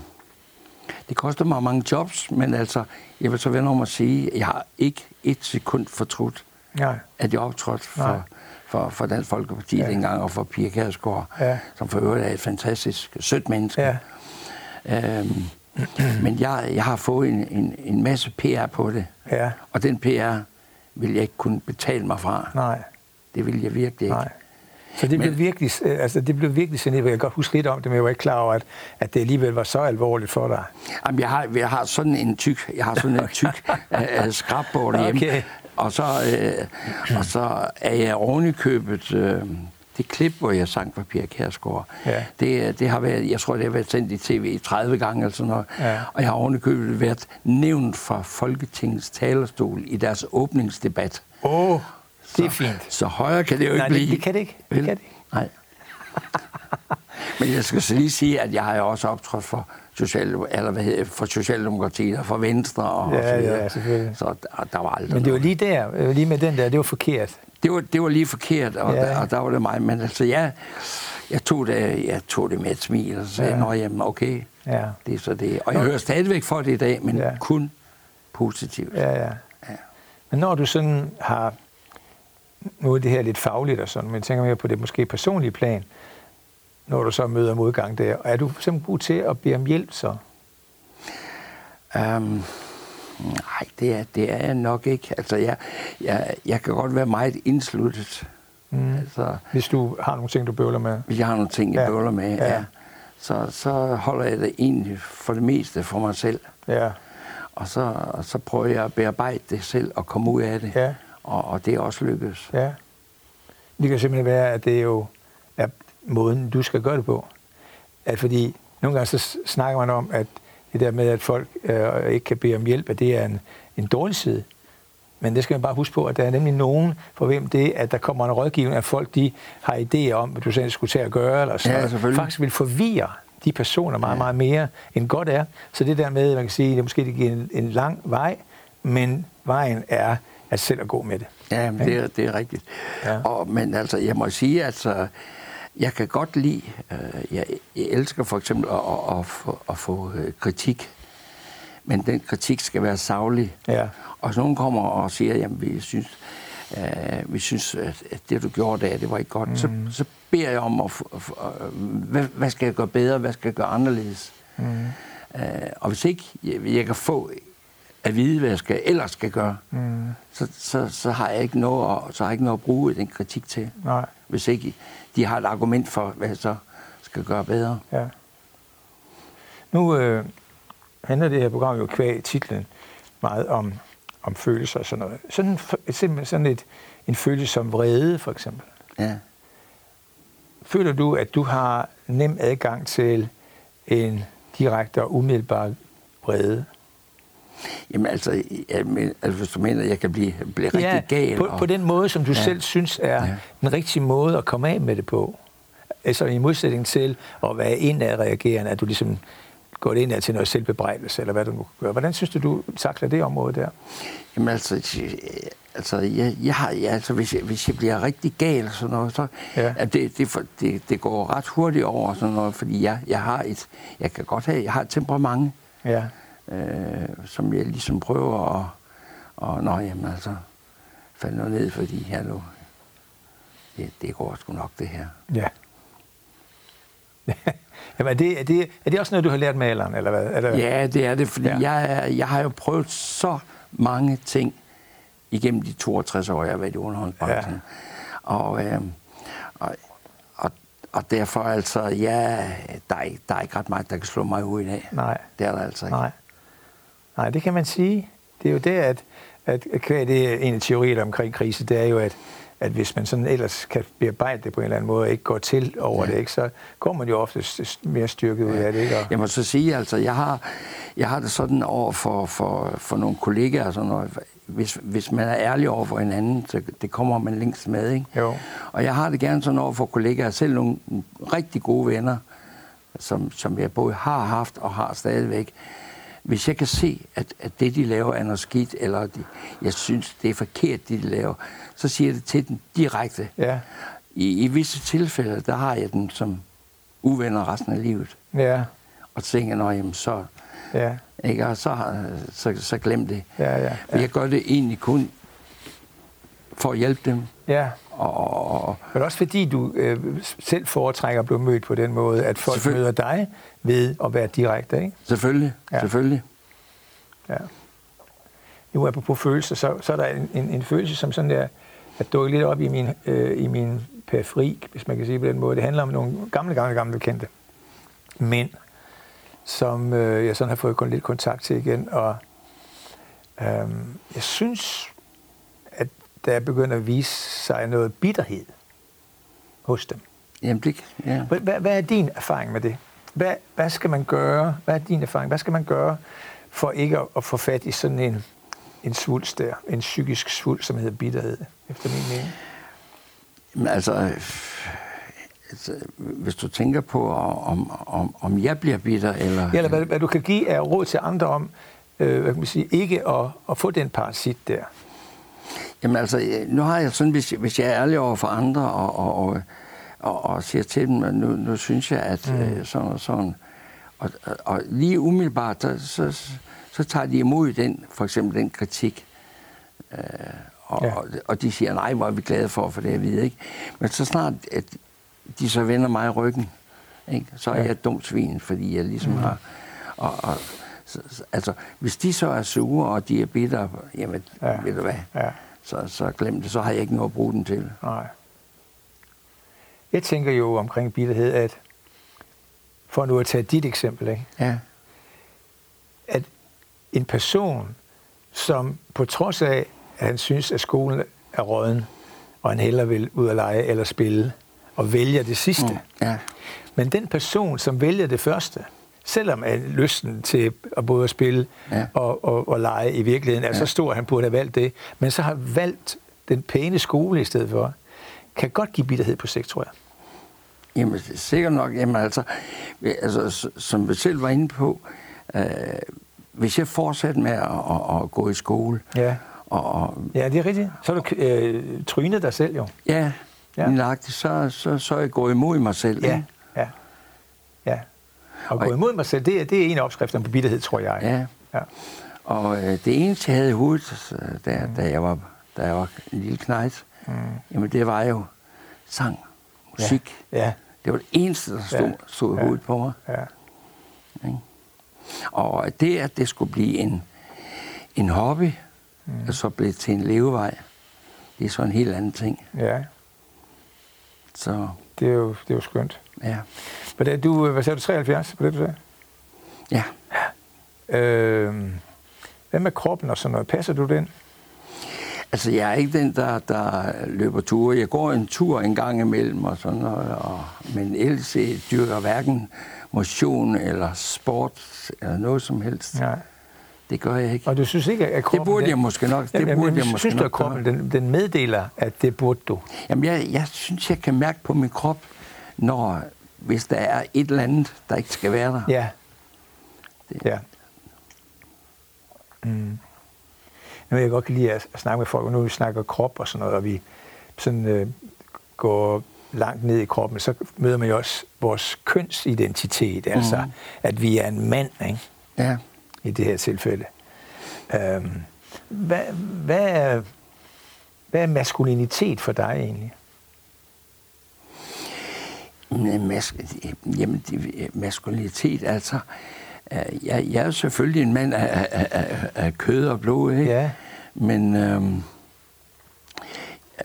det koster mig mange jobs, men altså, jeg vil så vende om at sige, at jeg har ikke et sekund fortrudt, Nej. at jeg optrådte for, for, for Dansk Folkeparti ja. dengang, og for Pia Kærsgaard, ja. som for øvrigt er et fantastisk sødt menneske. Ja. Øhm, men jeg, jeg har fået en, en, en masse PR på det, ja. og den PR vil jeg ikke kunne betale mig fra. Nej. Det vil jeg virkelig ikke. Nej. Så det, men, blev virkelig, øh, altså det blev virkelig sådan, jeg kan godt huske lidt om det, men jeg var ikke klar over, at, at det alligevel var så alvorligt for dig. Jamen, jeg har, jeg har sådan en tyk, jeg har sådan en [laughs] tyk uh, hjemme, okay. og, så, uh, og så er jeg oven i købet, uh, det klip, hvor jeg sang for Pia Kærsgaard, ja. det, det har været, jeg tror, det har været sendt i tv 30 gange eller sådan noget, ja. og jeg har oven i købet været nævnt fra Folketingets talerstol i deres åbningsdebat. Åh! Oh. Det er fint. Så højere kan det jo ikke Nej, blive. Det, det kan det ikke. Det kan det ikke. Nej. [laughs] Men jeg skal så lige sige, at jeg har jo også optrådt for, social, eller hvad hedder, for Socialdemokratiet og for Venstre og, Ja, og så videre. ja, selvfølgelig. Så der, der var aldrig Men det var lige der, øh, lige med den der, det var forkert. det, var, det var lige forkert, og, Ja. ja. der, og der var det mig. Men altså, jeg, jeg, tog det, jeg tog det med et smil, og så sagde Ja. ja. jeg, jamen okay, Ja, det er så det. Og jeg hører stadigvæk for det i dag, men Ja. ja. kun positivt. ja, ja. Ja. Men når du sådan har, nu er det her lidt fagligt og sådan, men jeg tænker mere på det måske personlige plan, når du så møder modgang der, er du simpelthen god til at bede om hjælp så? Um, nej, det er, det er jeg nok ikke. Altså, jeg, jeg, jeg kan godt være meget indsluttet. Mm. Altså, Hvis du har nogle ting, du bøvler med? hvis jeg har nogle ting, jeg Ja. ja. bøvler med, Ja. ja. så, så holder jeg det egentlig for det meste for mig selv. Ja, Og så, og så prøver jeg at bearbejde det selv og komme ud af det. ja, Og, og det er også lykkedes. ja. Det kan simpelthen være, at det jo er måden, du skal gøre det på. At fordi nogle gange så snakker man om, at det der med, at folk øh, ikke kan bede om hjælp, at det er en, en dårlig side. Men det skal man bare huske på, at der er nemlig nogen, for hvem det, at der kommer en rådgivning, at folk de har idéer om, hvad du selv skulle til at gøre, eller sådan Ja, noget, faktisk vil forvirre de personer meget, Ja. meget mere, end godt er. Så det der med, man kan sige, det måske det giver en, en lang vej, men vejen er at selv at gå med det. Ja, men det, er, det er rigtigt. Ja. Og, men altså, jeg må sige, at altså, jeg kan godt lide, øh, jeg, jeg elsker for eksempel at, at, at, få, at få øh, kritik, men den kritik skal være savlig. Ja. Og hvis nogen kommer og siger, jamen vi synes, øh, vi synes at, det du gjorde der, det var ikke godt, mm. så, så beder jeg om, at, øh, hvad, hvad skal jeg gøre bedre, hvad skal jeg gøre anderledes? Mm. Øh, og hvis ikke jeg, jeg kan få at vide, hvad jeg skal, ellers skal gøre, Mm. så, så, så, har jeg ikke noget at, så har jeg ikke noget at bruge den kritik til. Nej, Hvis ikke de har et argument for, hvad jeg så skal gøre bedre. ja. Nu øh, handler det her program jo kvæg titlen meget om, om følelser og sådan noget. Sådan, simpelthen sådan et, en følelse som vrede, for eksempel. Ja. Føler du, at du har nem adgang til en direkte og umiddelbar vrede? Jamen altså, jeg, men, altså, hvis du mener, at jeg kan blive, blive rigtig gal. på, og, på den måde, som du ja. Ja. selv synes er ja. Ja. den rigtige måde at komme af med det på. Altså i modsætning til at være indadreagerende, at du ligesom går indad til noget selvbebrejdelse, eller hvad du nu gør. Hvordan synes du, du takler det område der? Jamen altså, altså, jeg, jeg har, ja, altså hvis, jeg, hvis jeg bliver rigtig gal og sådan noget, så Ja. ja. at det, det, det, det går ret hurtigt over sådan noget, fordi jeg, jeg har et, jeg kan godt have, jeg har et temperament, Ja, øh, som jeg ligesom prøver at, og, nå jamen altså, falde noget ned, fordi hallo, det, det går sgu nok det her. ja. [laughs] Jamen, er, det, er, det, er det også noget, du har lært med alderen, eller hvad? Er det, Ja, det er det, fordi Ja. jeg, jeg har jo prøvet så mange ting igennem de 62 år, jeg har været i underholdningsbranchen. Ja. Og, øh, og, og, og derfor altså, ja, der er, ikke, der er ikke ret meget, der kan slå mig ud i dag. Nej. Det er der altså ikke. Nej. Nej, det kan man sige. Det er jo det, at, at kvæg det er en af teorierne omkring krise, det er jo, at, at hvis man sådan ellers kan bearbejde det på en eller anden måde, og ikke går til over ja. Det, ikke, så går man jo ofte mere styrket ud af det. Ikke? Og, Jeg må så sige, altså, jeg har, jeg har det sådan over for, for, for nogle kollegaer, sådan noget. Hvis, hvis man er ærlig over for hinanden, så det kommer man længst med, ikke? Jo. Og jeg har det gerne sådan over for kollegaer, selv nogle rigtig gode venner, som, som jeg både har haft og har stadigvæk. Hvis jeg kan se, at, at det, de laver, er noget skidt, eller de, jeg synes, det er forkert, det de laver, så siger jeg det til dem direkte. Ja, I, I visse tilfælde, der har jeg dem som uvenner resten af livet. ja, Og tænker jeg, "Nå, jamen, så, ja, ikke? Og så, så, så glem det. ja, ja, For jeg gør det egentlig kun for at hjælpe dem. ja. Og, og, Men også fordi du øh, selv foretrækker at blive mødt på den måde, at folk møder dig ved at være direkte, ikke? selvfølgelig, Ja. selvfølgelig. Ja. Nu er på følelser, så, så er der en, en, en følelse, som sådan der, er dukket lidt op i min, øh, i min periferi, hvis man kan sige på den måde. Det handler om nogle gamle, gamle, gamle kendte mænd, som øh, jeg sådan har fået kun lidt kontakt til igen. Og øh, jeg synes, at der er begyndt at vise sig noget bitterhed hos dem. Jamen, det, ja. Hvad, hvad er din erfaring med det? Hvad, hvad skal man gøre? Hvad er din erfaring? Hvad skal man gøre for ikke at, at få fat i sådan en, en svulst der? En psykisk svulst, som hedder bitterhed, efter min mening. Men altså, øh, altså, hvis du tænker på, om, om, om jeg bliver bitter, eller... Ja, eller hvad, hvad du kan give af råd til andre om, øh, hvad kan man sige, ikke at, at få den parasit der. Jamen altså, nu har jeg sådan, hvis, hvis jeg er ærlig over for andre, og, og, og, og, og siger til dem, nu, nu synes jeg, at mm. øh, sådan og sådan, og, og, og lige umiddelbart, så, så, så tager de imod den, for eksempel den kritik. Øh, og, ja. og, og de siger, nej, hvor er vi glade for, for det at vide, ikke? Men så snart, at de så vender mig i ryggen, ikke? så er ja. jeg et dumt svin, fordi jeg ligesom mm. har... Og, og, så, altså, hvis de så er sure, og de er bitter, jamen, ja. ved du hvad, ja. så, så glem det, så har jeg ikke noget at bruge den til. Nej. Jeg tænker jo omkring bitterhed, at for nu at tage dit eksempel, ikke? Ja. at en person, som på trods af, at han synes, at skolen er råden, og han hellere vil ud og lege eller spille, og vælger det sidste. Mm, ja. Men den person, som vælger det første, selvom at lysten til at både at spille ja. og, og, og lege i virkeligheden er ja. så stor, at han burde have valgt det, men så har valgt den pæne skole i stedet for, kan godt give bitterhed på sigt, tror jeg. Jamen, sikkert nok. Jamen, altså, altså som vi selv var inde på, øh, hvis jeg fortsætter med at, at, at gå i skole, ja. Og, og, ja, det er rigtigt. Så er du øh, trynet dig selv jo. Ja, ja. Nøjagtigt, så, så, så er jeg gået imod mig selv. Ja, ja. ja. Og, og gå imod mig selv, det er, det er en opskrift på bitterhed, tror jeg. Ja. ja. Og øh, det eneste, jeg havde i hovedet, da, mm. da, jeg var, da jeg var en lille knejt, mm. jamen det var jo sang, musik. Ja. ja. Det var det eneste, der stod, ja. stod i hovedet ja. på mig. Ja. Ja. Og det, at det skulle blive en, en hobby, mm. og så blev til en levevej, det er så en helt anden ting. Ja. Så. Det er jo, det er jo skønt. Ja. Hvad, du, hvad sagde du, 73 på det, du sagde? Ja. ja. Øh, hvad med kroppen og sådan noget? Passer du den? Altså, jeg er ikke den, der, der løber ture. Jeg går en tur en gang imellem og sådan noget, og, men ellers dyrker hverken motion eller sport eller noget som helst. Nej. Det gør jeg ikke. Og du synes ikke, at kroppen... Det burde den, jeg måske nok. Det jamen, burde jeg måske synes du, at kroppen den, den meddeler, at det burde du? Jamen, jeg, jeg synes, jeg kan mærke på min krop, når hvis der er et eller andet, der ikke skal være der. Ja. Det. Ja. Mm. Nu jeg godt lide at snakke med folk, nu vi snakker krop og sådan noget, og vi sådan øh, går langt ned i kroppen, så møder man jo også vores kønsidentitet, mm. altså at vi er en mand, ikke? Ja. I det her tilfælde. Øhm, hvad, hvad, er, hvad er maskulinitet for dig egentlig? Mas, jamen, maskulinitet, altså... Jeg, jeg er selvfølgelig en mand af, af, af, af kød og blod, ikke? Ja. Men, øhm,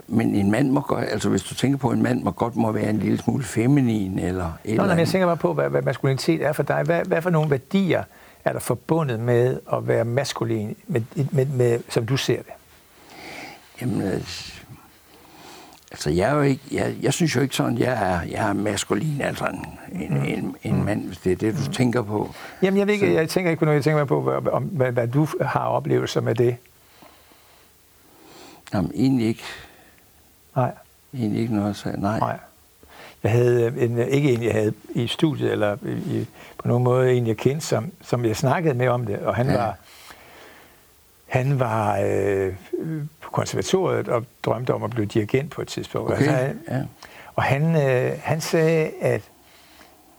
men en mand må godt, altså hvis du tænker på, at en mand må godt må være en lille smule feminin eller et Nå, eller jeg tænker bare på, hvad, hvad maskulinitet er for dig. Hvad, hvad for nogle værdier er der forbundet med at være maskulin, med, med, med, som du ser det? Jamen, øh, altså jeg er jo ikke, jeg, jeg synes jo ikke sådan, jeg er, jeg er maskulin, altså en, en, mm. en, en mm. mand, hvis det er det, du mm. tænker på. Jamen jeg, ved ikke, jeg tænker ikke på noget, jeg tænker på, om, hvad, hvad du har oplevelser med det. Jamen egentlig ikke. Nej. Egentlig ikke noget, så nej. Nej. Jeg havde en, ikke en, jeg havde i studiet, eller i, på nogen måde en, jeg kendte, som, som jeg snakkede med om det, og han ja. var han var øh, på konservatoriet og drømte om at blive dirigent på et tidspunkt. Okay. Altså, ja. Og han, øh, han sagde, at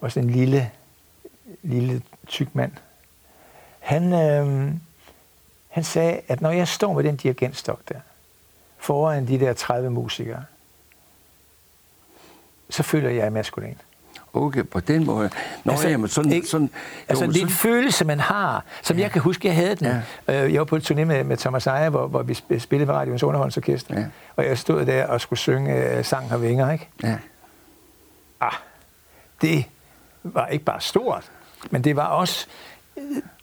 var sådan en lille, lille tyk mand. Han, øh, han sagde, at når jeg står med den dirigentstok der, foran de der 30 musikere, så føler jeg, at jeg er maskulin. Okay, på den måde. Nå, altså, jamen, sådan, ikke, sådan, altså, jo, det er en følelse, man har, som ja. jeg kan huske, jeg havde den. Ja. Øh, jeg var på et turné med, med Thomas Ejer, hvor, hvor vi spillede med Radions Underholdsorkester. Ja. Og jeg stod der og skulle synge uh, Sang har vinger, ikke? Ja. Ah, det var ikke bare stort, men det var også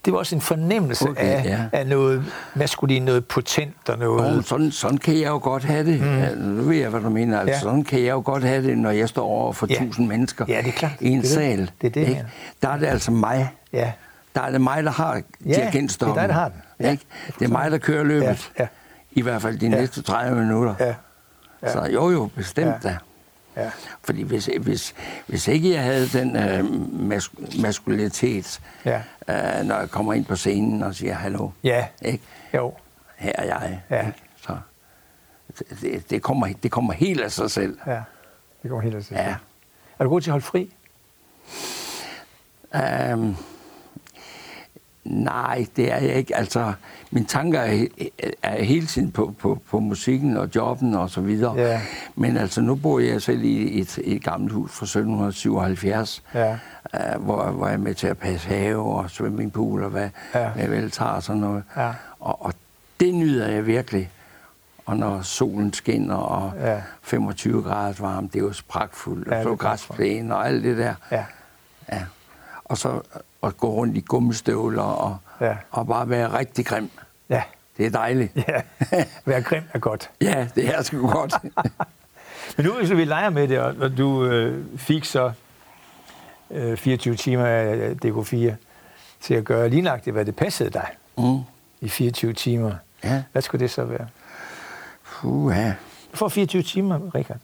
det var også en fornemmelse okay, af, ja. af noget maskulin, noget potent og noget... Oh, sådan, sådan kan jeg jo godt have det. Mm. Ja, nu ved jeg, hvad du mener. Altså, ja. Sådan kan jeg jo godt have det, når jeg står over for ja. tusind mennesker ja, det er klart. i en det sal. Det. det er det, ikke? Der er det altså mig. Ja. Der er det mig, der har ja, dirigentstokken. det er dig, der har den. Ja, ikke? Det er mig, der kører løbet. Ja, ja. I hvert fald de ja. næste 30 minutter. Ja. Ja. Så jo, jo, bestemt ja. da. Ja. Fordi hvis, hvis, hvis ikke jeg havde den øh, mas- maskulinitet, Ja. øh, når jeg kommer ind på scenen og siger, hallo, Ja. ikke? Jo. her er jeg. Ja. Ikke? Så det- det, kommer, det kommer helt af sig selv. Ja. Det går helt af sig. Ja. selv. Er du god til at holde fri? Um, nej, det er jeg ikke. Altså, mine tanker er, er hele tiden på, på, på musikken og jobben og så videre. Ja. Men altså, nu bor jeg selv i et, et gammelt hus fra 1777, Ja. uh, hvor, hvor jeg er med til at passe have og swimmingpool og hvad, Ja. hvad jeg vel tager og sådan noget. Ja. Og, og det nyder jeg virkelig. Og når solen skinner og Ja. ja. 25 grader varmt, det er jo pragtfuldt. Ja, Ja, og græsplæne og alt det der. Ja. Ja. Og så at gå rundt i gummistøvler og, Ja. og bare være rigtig grim. Ja. Det er dejligt. Ja. Være grim er godt. [laughs] Ja, det er sgu godt. [laughs] Men nu hvis vi leger med det, og du øh, fik så øh, 24 timer af DK4 til at gøre lige nøjagtigt, hvad det passede dig mm. i 24 timer. Ja. Hvad skulle det så være? Puh, ja. Du får 24 timer, Richard.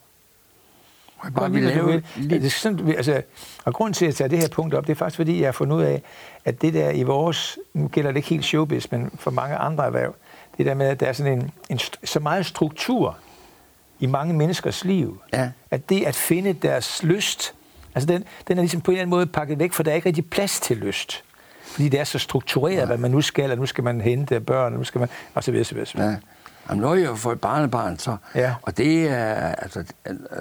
Må jeg bare lige, lave vil. lidt... Det er sådan, altså, og grunden til, at jeg tager det her punkt op, det er faktisk, fordi jeg har fundet ud af, at det der i vores, nu gælder det ikke helt showbiz, men for mange andre erhverv, det der med, at der er sådan en, en så meget struktur i mange menneskers liv, Ja. at det at finde deres lyst, altså den, den er ligesom på en eller anden måde pakket væk, for der er ikke rigtig plads til lyst. Fordi det er så struktureret, ja. hvad man nu skal, og nu skal man hente børn, og nu skal man, og så videre, så videre. Så videre. Ja. Jamen, nu har jeg jo fået et barnebarn, så. Ja. Og det er, altså,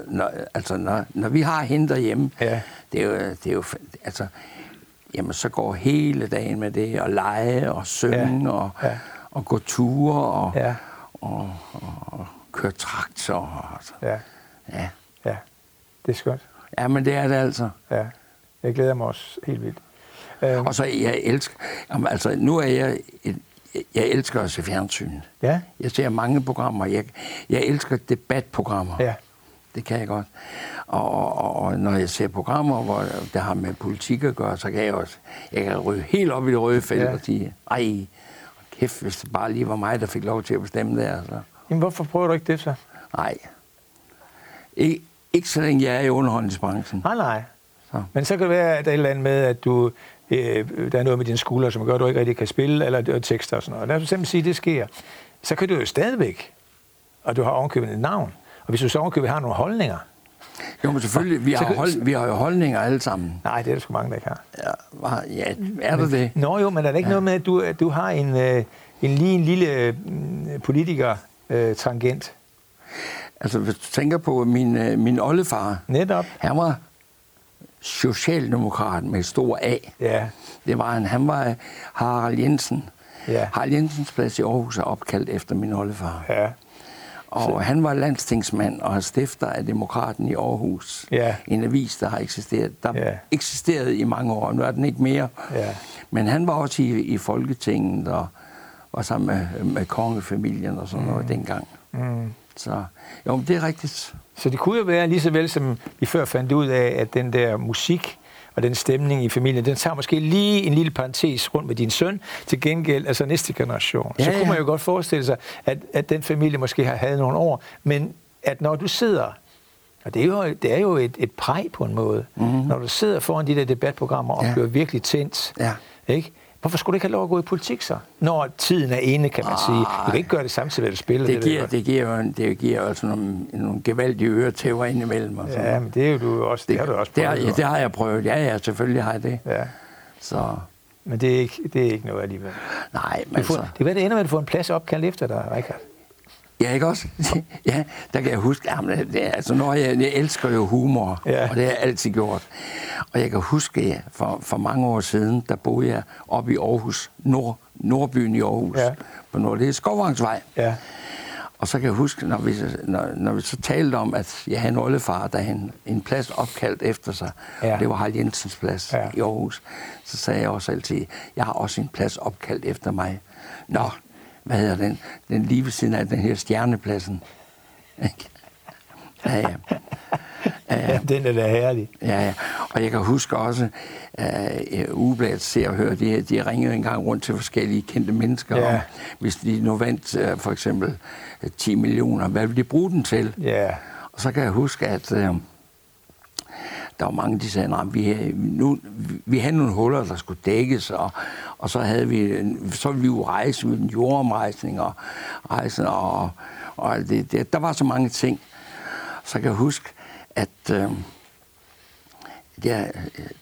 når, altså når, når vi har hende derhjemme, Ja. det er jo, det er jo, altså, jamen, så går hele dagen med det, og lege, og synge, Ja. og, Ja. og gå ture, og, Ja. og, og, og køre traktor. Og, altså. Ja, ja. ja, det er skønt. ja, men det er det altså. Ja, jeg glæder mig også helt vildt. Øhm, Og så, jeg elsker, jamen, altså, nu er jeg, et, jeg elsker at se fjernsyn. ja, Jeg ser mange programmer. Jeg, jeg elsker debatprogrammer. ja, Det kan jeg godt. Og, og, og når jeg ser programmer, hvor det har med politik at gøre, så kan jeg også jeg kan ryge helt op i det røde felt Ja. ja. og sige, ej, kæft, hvis det bare lige var mig, der fik lov til at bestemme det. Altså. Jamen, hvorfor prøver du ikke det så? Nej. Ik- ikke så længe jeg er i underholdningsbranchen. Nej, nej. Så. Men så kan det være, at der er et eller andet med, at du, øh, der er noget med dine skuldre, som gør, at du ikke rigtig kan spille, eller øh, tekster og sådan noget. Lad os simpelthen sige, at det sker. Så kan du jo stadigvæk, og du har ovenkøbet et navn. Og hvis du så ovenkøbet har nogle holdninger, Jo, men selvfølgelig, vi har, hold, vi har jo holdninger alle sammen. nej, det er der sgu mange, der ikke har. Ja, ja er der det? Nå jo, men er der ikke ja. noget med, at du, at du har en, øh, en lige en lille mm, politiker-tangent? Altså, hvis du tænker på min, øh, min oldefar, Netop. han var socialdemokrat med stor A. Ja, Det var han. Han var Harald Jensen. Ja. Harald Jensens plads i Aarhus er opkaldt efter min oldefar. ja, Og han var landstingsmand og er stifter af Demokraten i Aarhus. Ja. En avis, der har eksisteret. Der Ja. eksisteret i mange år. Nu er den ikke mere. Ja. Men han var også i, i Folketinget og var sammen med, med kongefamilien og sådan noget dengang. Mm. Så jo, det er rigtigt. Så det kunne jo være lige så vel, som vi før fandt ud af, at den der musik og den stemning i familien, den tager måske lige en lille parentes rundt med din søn, til gengæld, altså næste generation. Ja, så kunne man ja. jo godt forestille sig, at, at den familie måske har havde nogle år, men at når du sidder, og det er jo, det er jo et, et præg på en måde, mm-hmm. når du sidder foran de der debatprogrammer og Ja. bliver virkelig tændt, Ja. ikke? Hvorfor skulle du ikke have lov at gå i politik så? Når tiden er ene, kan man sige. Du kan ikke gøre det samtidig, at du spiller. Det jeg giver, det giver jo det giver jo altså nogle, nogle gevaldige øretæver indimellem. Og sådan Ja, men det er jo du også, det, det har du også det, har, prøvet. ja, det har jeg prøvet. Ja, ja, selvfølgelig har jeg det. Ja. Så Men det er ikke, det er ikke noget alligevel. nej, men Du får, altså, det kan være, det ender med, at du får en plads opkaldt efter dig, Richard. Ja, ikke også? [laughs] ja, der kan jeg huske, jamen, det, er- altså, når jeg, jeg elsker jo humor, Ja. og det har jeg altid gjort. Og jeg kan huske, for, for mange år siden, der boede jeg oppe i Aarhus, Nord, Nordbyen i Aarhus, Ja. på Nord, det er Skovvangsvej. Ja. Og så kan jeg huske, når vi, når, når vi så talte om, at jeg havde en oldefar, der havde en, en plads opkaldt efter sig. Ja. Og det var Harald Jensens plads ja. i Aarhus. Så sagde jeg også altid, jeg har også en plads opkaldt efter mig. Nå, hvad hedder den? Den lige ved siden af den her stjernepladsen. Ja, ja. ja, den er da herlig. Ja, ja. Og jeg kan huske også, at uh, Ugebladet ser og hører, de, de ringede en gang rundt til forskellige kendte mennesker. Ja. Om, hvis de nu vandt uh, for eksempel uh, 10 millioner, hvad vil de bruge den til? Ja. Og så kan jeg huske, at der var mange, de sagde, nej, vi, havde, nu, vi havde nogle huller, der skulle dækkes, og, og så havde vi, så ville vi jo rejse med en jordomrejsning og rejse, og, og det, det, der var så mange ting. Så kan jeg huske, at øh, ja,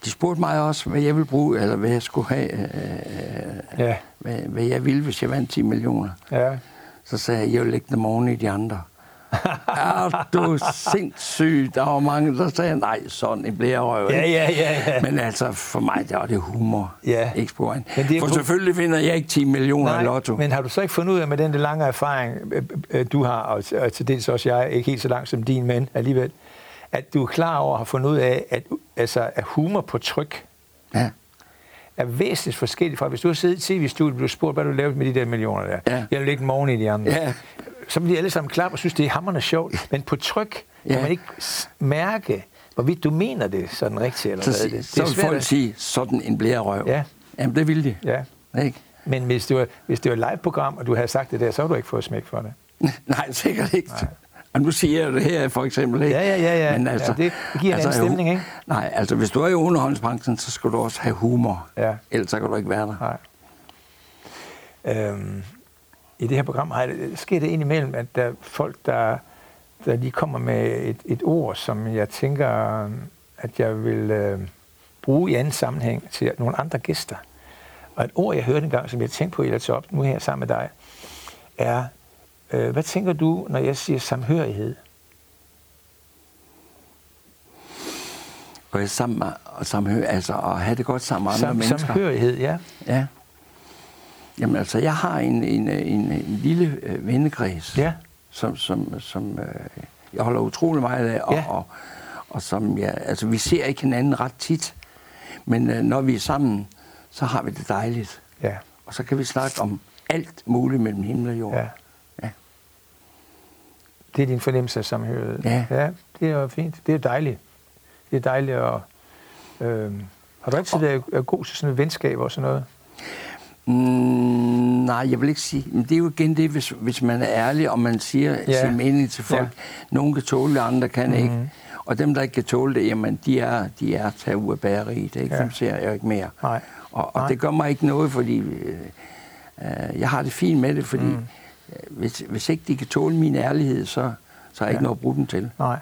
de spurgte mig også, hvad jeg ville bruge, eller hvad jeg skulle have, øh, ja. hvad, hvad jeg ville, hvis jeg vandt 10 millioner. Ja. Så sagde jeg, jeg vil lægge dem oven i de andre. Er du sindssyg? Der var mange, der sagde, nej, sådan en blærerøv. Ja, ja, ja, ja. Men altså, for mig, der var det humor. Ja. Ikke sporen. Men det for på... selvfølgelig finder jeg ikke 10 millioner nej, i lotto. Men har du så ikke fundet ud af, med den lange erfaring, øh, øh, du har, og til dels også jeg, ikke helt så langt som din, men alligevel, at du er klar over at have fundet ud af, at, altså, at humor på tryk ja. er væsentligt forskelligt fra, hvis du har siddet i tv-studiet og blev spurgt, hvad du lavede med de der millioner der. Ja. Jeg vil ikke morgen i de andre. Ja så bliver alle sammen klar og synes, det er hammerende sjovt. Men på tryk ja. kan man ikke mærke, hvorvidt du mener det sådan rigtigt. Eller så, hvad. Det, det så vil folk sige, sådan en blærerøv. Ja. Jamen, det vil de. Ja. Ikke? Men hvis, du, hvis det var et live-program, og du havde sagt det der, så har du ikke fået smæk for det. [laughs] Nej, sikkert ikke. Nej. Og nu siger jeg det her for eksempel, ikke? Ja, ja, ja. ja. Men altså, ja, det giver altså, en stemning, ikke? Nej, altså hvis du er i underholdningsbranchen, så skal du også have humor. Ja. Ellers så kan du ikke være der. Nej. Øhm, i det her program har det, sker det indimellem, at der er folk, der, der lige kommer med et, et ord, som jeg tænker, at jeg vil øh, bruge i anden sammenhæng til nogle andre gæster. Og et ord, jeg hørte engang, som jeg tænkte på, jeg tager op nu her sammen med dig, er, øh, hvad tænker du, når jeg siger samhørighed? Og jeg sammen, og samhør, altså at have det godt sammen med andre Sam, mennesker. Samhørighed, ja. Ja. Jamen altså, jeg har en, en, en, en lille øh, vennekreds, ja. som, som, som øh, jeg holder utrolig meget af, og, ja. og, og som jeg, altså vi ser ikke hinanden ret tit, men øh, når vi er sammen, så har vi det dejligt. Ja. Og så kan vi snakke om alt muligt mellem himmel og jord. Ja. ja. Det er din fornemmelse af samhørighed. Ja. ja. det er jo fint. Det er dejligt. Det er dejligt at... Øh, har du altid været god til sådan et venskab og sådan noget? Mm, nej, jeg vil ikke sige. Men det er jo igen det, hvis, hvis man er ærlig, og man siger ja. sin mening til folk. Ja. Nogle kan tåle det, andre kan mm-hmm. ikke. Og dem, der ikke kan tåle det, jamen, de er, de er taget ud af bageriet. Ikke? Ja. Dem ser jeg ikke mere. Nej. Og, og Nej. det gør mig ikke noget, fordi øh, øh, jeg har det fint med det, fordi mm. Hvis, hvis ikke de kan tåle min ærlighed, så, så har jeg ja. ikke noget at bruge dem til. Nej.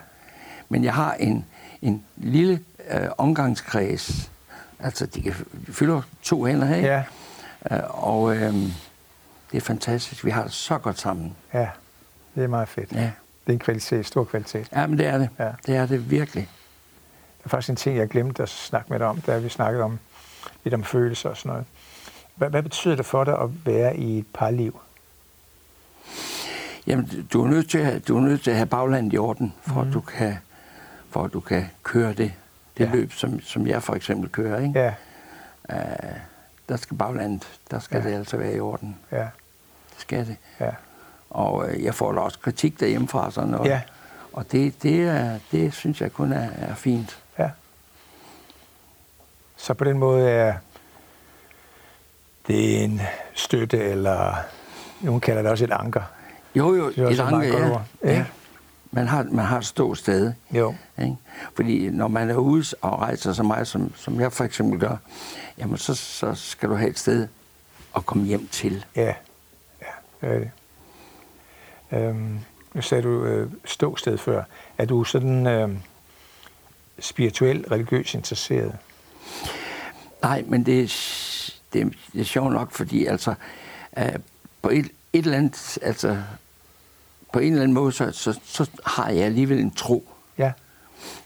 Men jeg har en, en lille øh, omgangskreds. Altså, de kan fylde to hænder her. Ja og øh, det er fantastisk. Vi har det så godt sammen. Ja, det er meget fedt. Ja. Det er en kvalitet, stor kvalitet. Ja, men det er det. Ja. Det er det virkelig. Der er faktisk en ting, jeg glemte at snakke med dig om, da vi snakkede om lidt om følelser og sådan noget. Hvad, hvad betyder det for dig at være i et parliv? Jamen, du er nødt til at, du er nødt til at have baglandet i orden, for, mm. at, du kan, for at du kan køre det, det ja. løb, som, som jeg for eksempel kører. Ikke? Ja. Uh, der skal baglandet, der skal ja. det altså være i orden. Ja. Det skal det. Ja. Og øh, jeg får da også kritik derhjemmefra sådan noget. Ja. Og det, det, er, det synes jeg kun er, er fint. Ja. Så på den måde er det en støtte, eller nogen kalder det også et anker. Jo, jo, et anker, ja. ja. Man har, man har et stort sted. Jo. Ikke? Fordi når man er ude og rejser så meget, som, som jeg for eksempel gør, jamen så, så skal du have et sted at komme hjem til. Ja, ja det er det. Øhm, nu sagde du øh, ståsted før. Er du sådan øh, spirituel, religiøs interesseret? Nej, men det er, det, er, det er sjovt nok, fordi altså øh, på et, et eller andet, altså på en eller anden måde, så, så, så har jeg alligevel en tro. Ja.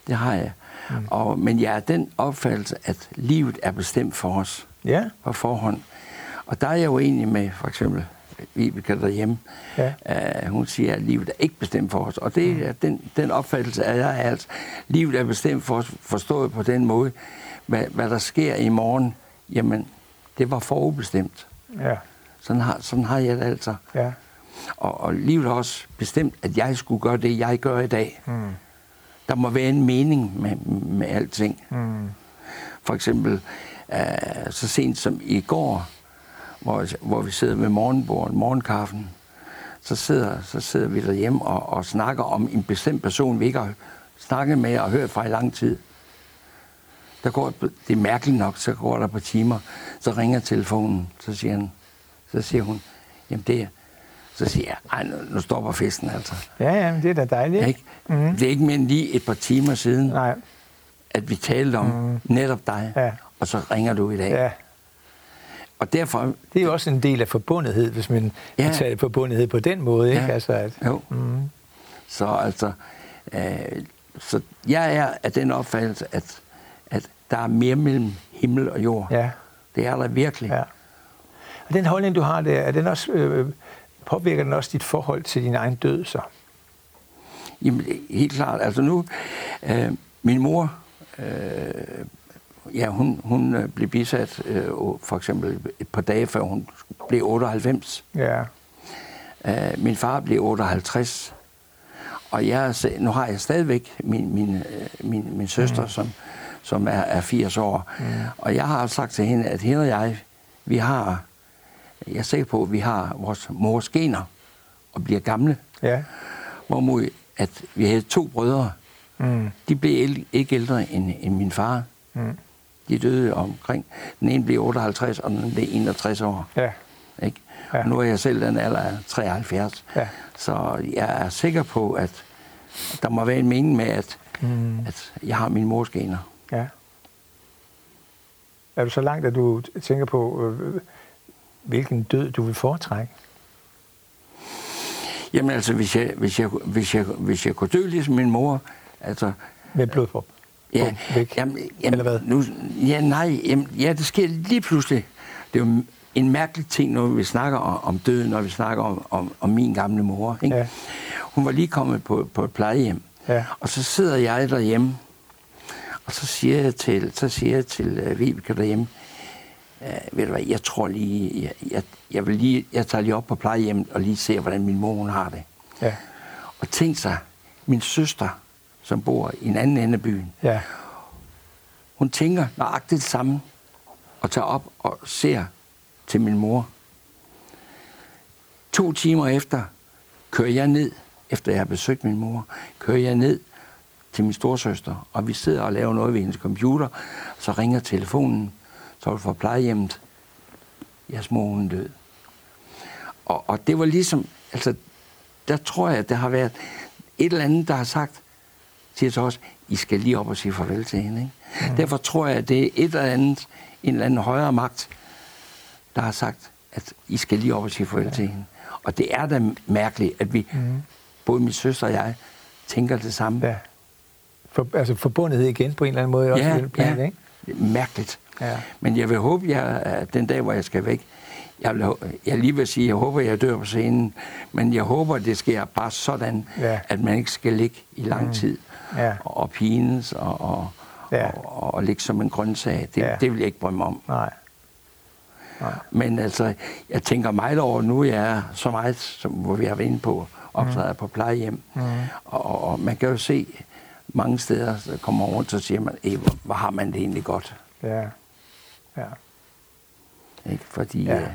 Det har jeg. Mm. Og, men jeg er den opfattelse, at livet er bestemt for os ja. på forhånd. Og der er jeg jo enig med for eksempel Vibeke derhjemme. Ja. Uh, hun siger, at livet er ikke bestemt for os. Og det mm. er den, den opfattelse, at jeg er altså, livet er bestemt for os, forstået på den måde, hvad, hvad der sker i morgen, jamen, det var forudbestemt. Ja. Sådan har, sådan har jeg det altså. Ja. Og, og livet har også bestemt, at jeg skulle gøre det, jeg gør i dag. Mm der må være en mening med, med alting. Mm. For eksempel, uh, så sent som i går, hvor, hvor vi sidder ved morgenbordet, morgenkaffen, så sidder, så sidder vi derhjemme og, og snakker om en bestemt person, vi ikke har snakket med og hørt fra i lang tid. der går, det er mærkeligt nok, så går der på timer, så ringer telefonen, så siger, han, så siger hun, jamen det er, så siger jeg, ej, nu, nu stopper festen altså. Ja, ja, det er da dejligt. Ikke? Mm. Det er ikke mere end lige et par timer siden, Nej. at vi talte om mm. netop dig, Ja. og så ringer du i dag. Ja. Og derfor, Det er jo også en del af forbundethed, hvis man Ja. tager forbundethed på den måde. Ikke? Ja. Altså, at, jo, mm, så altså, øh, så jeg er af den opfattelse, at, at der er mere mellem himmel og jord. ja, Det er der virkelig. ja. Og den holdning, du har der, er den også, øh, påvirker den også dit forhold til din egen død så? Jamen, helt klart. Altså nu, øh, min mor, øh, ja, hun, hun øh, blev bisat øh, for eksempel et par dage før hun blev 98. Ja, Øh, min far blev 58. Og jeg, nu har jeg stadigvæk min, min, øh, min, min søster, mm. som, som er, er 80 år. Mm. Og jeg har sagt til hende, at hende og jeg, vi har, jeg er sikker på, at vi har vores mors gener og bliver gamle. ja, Hvorimod, at vi havde to brødre. mm, De blev ikke ældre end, end min far. mm, De døde omkring. Den ene blev 58, og den anden blev 61 år. ja, Ikke? Ja. Og nu er jeg selv den alder af 73. ja, Så jeg er sikker på, at der må være en mening med, at, mm, at jeg har min mors gener. ja. Er du så langt, at du tænker på, øh, hvilken død du vil foretrække? Jamen altså, hvis jeg, hvis jeg, hvis jeg, hvis jeg kunne dø ligesom min mor, altså... Med blodprop? Ja, væk. jamen, jamen, Eller hvad? Nu, ja, nej, jamen, ja, det sker lige pludselig. Det er jo en mærkelig ting, når vi snakker om, om døden, når vi snakker om, om, om min gamle mor. Ikke? Ja. Hun var lige kommet på, på et plejehjem, Ja. og så sidder jeg derhjemme, og så siger jeg til, så siger jeg til uh, Vibeke derhjemme, uh, ved du hvad, jeg tror lige, jeg, jeg, jeg, vil lige, jeg tager lige op på plejehjemmet og lige ser, hvordan min mor hun har det. Ja, Og tænk sig, min søster, som bor i en anden ende af byen, ja, hun tænker nøjagtigt det samme, og tager op og ser til min mor. To timer efter kører jeg ned, efter jeg har besøgt min mor, kører jeg ned til min storsøster, og vi sidder og laver noget ved hendes computer, så ringer telefonen, du fra plejehjemmet. Jeres mor hun død. Og, og det var ligesom, altså, der tror jeg, at der har været et eller andet, der har sagt, siger til os, I skal lige op og sige farvel til hende. Ikke? Mm. Derfor tror jeg, at det er et eller andet, en eller anden højere magt, der har sagt, at I skal lige op og sige farvel ja. til hende. Og det er da mærkeligt, at vi, mm. både min søster og jeg, tænker det samme. ja. For, altså forbundethed igen på en eller anden måde også. ja, i den plan, ja. Ikke? Mærkeligt. Ja. Men jeg vil håbe, jeg, at den dag, hvor jeg skal væk, jeg, vil, jeg lige vil sige, jeg håber, jeg dør på scenen, men jeg håber, det sker bare sådan, Ja. at man ikke skal ligge i lang tid Ja. og, pines og, og, Ja. og, og ligge som en grøntsag. Det, Ja. det vil jeg ikke drømme om. Nej. Nej. Men altså, jeg tænker meget over, nu jeg er så meget, som, hvor vi har været inde på, optræder mm. på plejehjem, mm. og, og man kan jo se mange steder, der kommer rundt, så siger man, "Ey, hvor, hvor har man det egentlig godt. Ja. Ja. Ikke? Fordi, ja. øh,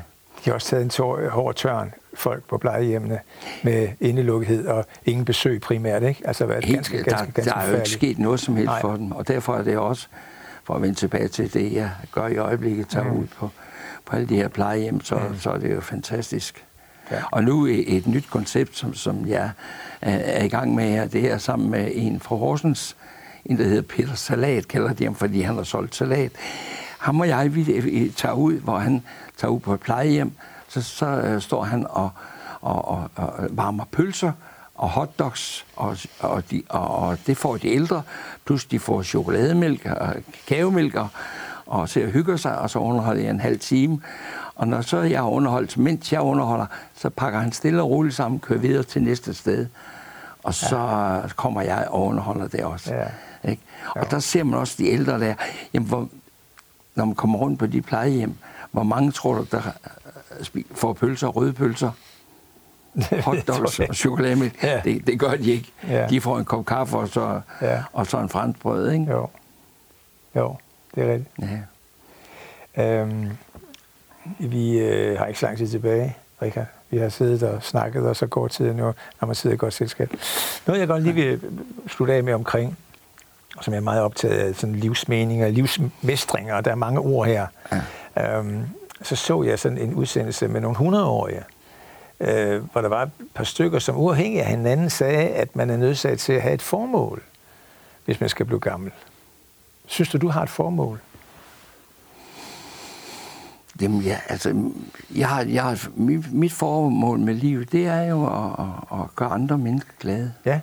De har også taget en tår, hård tørn, folk på plejehjemmene, med indelukkethed og ingen besøg primært, ikke? Altså, været Helt, ganske, der, ganske, ganske der er jo ikke sket noget som helst Nej. for dem, og derfor er det også, for at vende tilbage til det, jeg gør i øjeblikket, tager mm. ud på, på alle de her plejehjem, så, mm. så er det jo fantastisk. Ja. Og nu et, et nyt koncept, som, som jeg er, er i gang med her, det er sammen med en fra Horsens, en der hedder Peter Salat, kalder de ham, fordi han har solgt salat. Ham og jeg, vi, vi tager ud, hvor han tager ud på et plejehjem, så, så øh, står han og, og, og, og varmer pølser og hotdogs, og, og, de, og, og det får de ældre, plus de får chokolademælk og kakaomælk, og, og ser og hygger sig, og så underholder jeg en halv time. Og når så jeg har underholdt, mens jeg underholder, så pakker han stille og roligt sammen, kører videre til næste sted. Og så ja. kommer jeg og underholder det også. Ja. Ikke? Og der ser man også de ældre der, jamen, hvor, når man kommer rundt på de plejehjem, hvor mange tror du, der øh, får pølser, røde pølser, [laughs] hotdogs og chokolademælk? Ja. Det, det gør de ikke. Ja. De får en kop kaffe og så, Ja. og så en franskbrød, ikke? Jo. Jo, det er rigtigt. Ja. Øhm, vi øh, har ikke så lang tid tilbage, Richard. Vi har siddet og snakket, og så går tiden nu, når man sidder i godt selskab. Noget, jeg godt lige vil slutte af med omkring og som jeg er meget optaget af, sådan livsmeninger, livsmestringer, og der er mange ord her. Ja. Øhm, så så jeg sådan en udsendelse med nogle hundredårige, øh, hvor der var et par stykker, som uafhængig af hinanden sagde, at man er nødsat til at have et formål, hvis man skal blive gammel. Synes du, du har et formål? Jamen, ja, altså, jeg har, jeg har, mit, mit formål med livet, det er jo at, at, at gøre andre mennesker glade. Ja.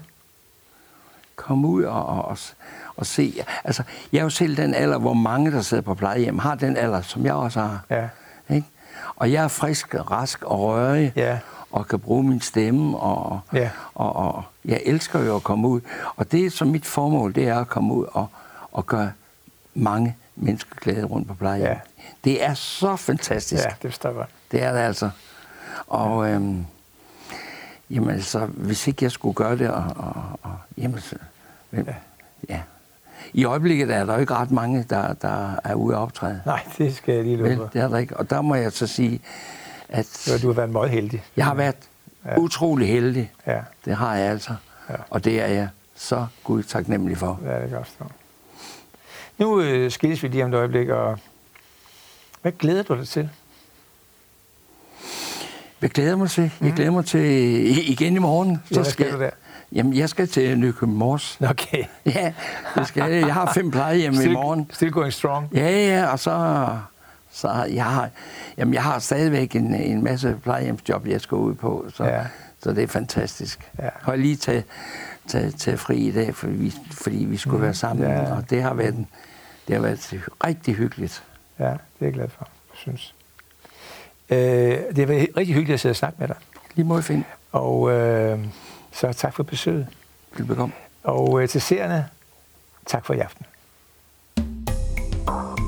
Komme ud og, og, og, se. Altså, jeg er jo selv den alder, hvor mange, der sidder på plejehjem, har den alder, som jeg også har. Ja. Ikke? Og jeg er frisk, rask og rørig, Ja. og kan bruge min stemme, og, Ja. og, og jeg elsker jo at komme ud. Og det, som mit formål, det er at komme ud og, og gøre mange mennesker glade rundt på plejehjem. Ja. Det er så fantastisk. Ja, det forstår jeg godt. Det er det altså. Og øhm, jamen altså, hvis ikke jeg skulle gøre det, og, og, og jamen, så, ja. ja. I øjeblikket er der jo ikke ret mange, der, der er ude at optræde. Nej, det skal jeg lige love det er der ikke. Og der må jeg så sige, at Så Du har været meget heldig. jeg har været Ja. utrolig heldig. Ja, Det har jeg altså. Ja. Og det er jeg så gud taknemmelig for. det er det godt forstå. Nu øh, skilles vi lige om et øjeblik, og hvad glæder du dig til? Jeg glæder mig til. Jeg glæder mig til igen i morgen. Mhm. Ja, hvad skal du der? Jamen, jeg skal til Nykøbing Mors. Okay. [laughs] Ja, det skal jeg. Jeg har fem plejehjem i Still, morgen. still going strong. Ja, ja, og så, så jeg har, jamen jeg har stadigvæk en, en masse plejehjemsjob, jeg skal ud på, så, Ja. så det er fantastisk. Ja. Jeg har lige taget, taget, taget fri i dag, fordi vi, fordi vi skulle være sammen. Ja. og det har været, en- det har været rigtig hyggeligt. Ja, det er jeg glad for, synes. Øh, det har været rigtig hyggeligt at sidde og snakke med dig. Lige måde finde. Og øh, så tak for besøget. Velbekomme. Og øh, til seerne, tak for i aften. thank you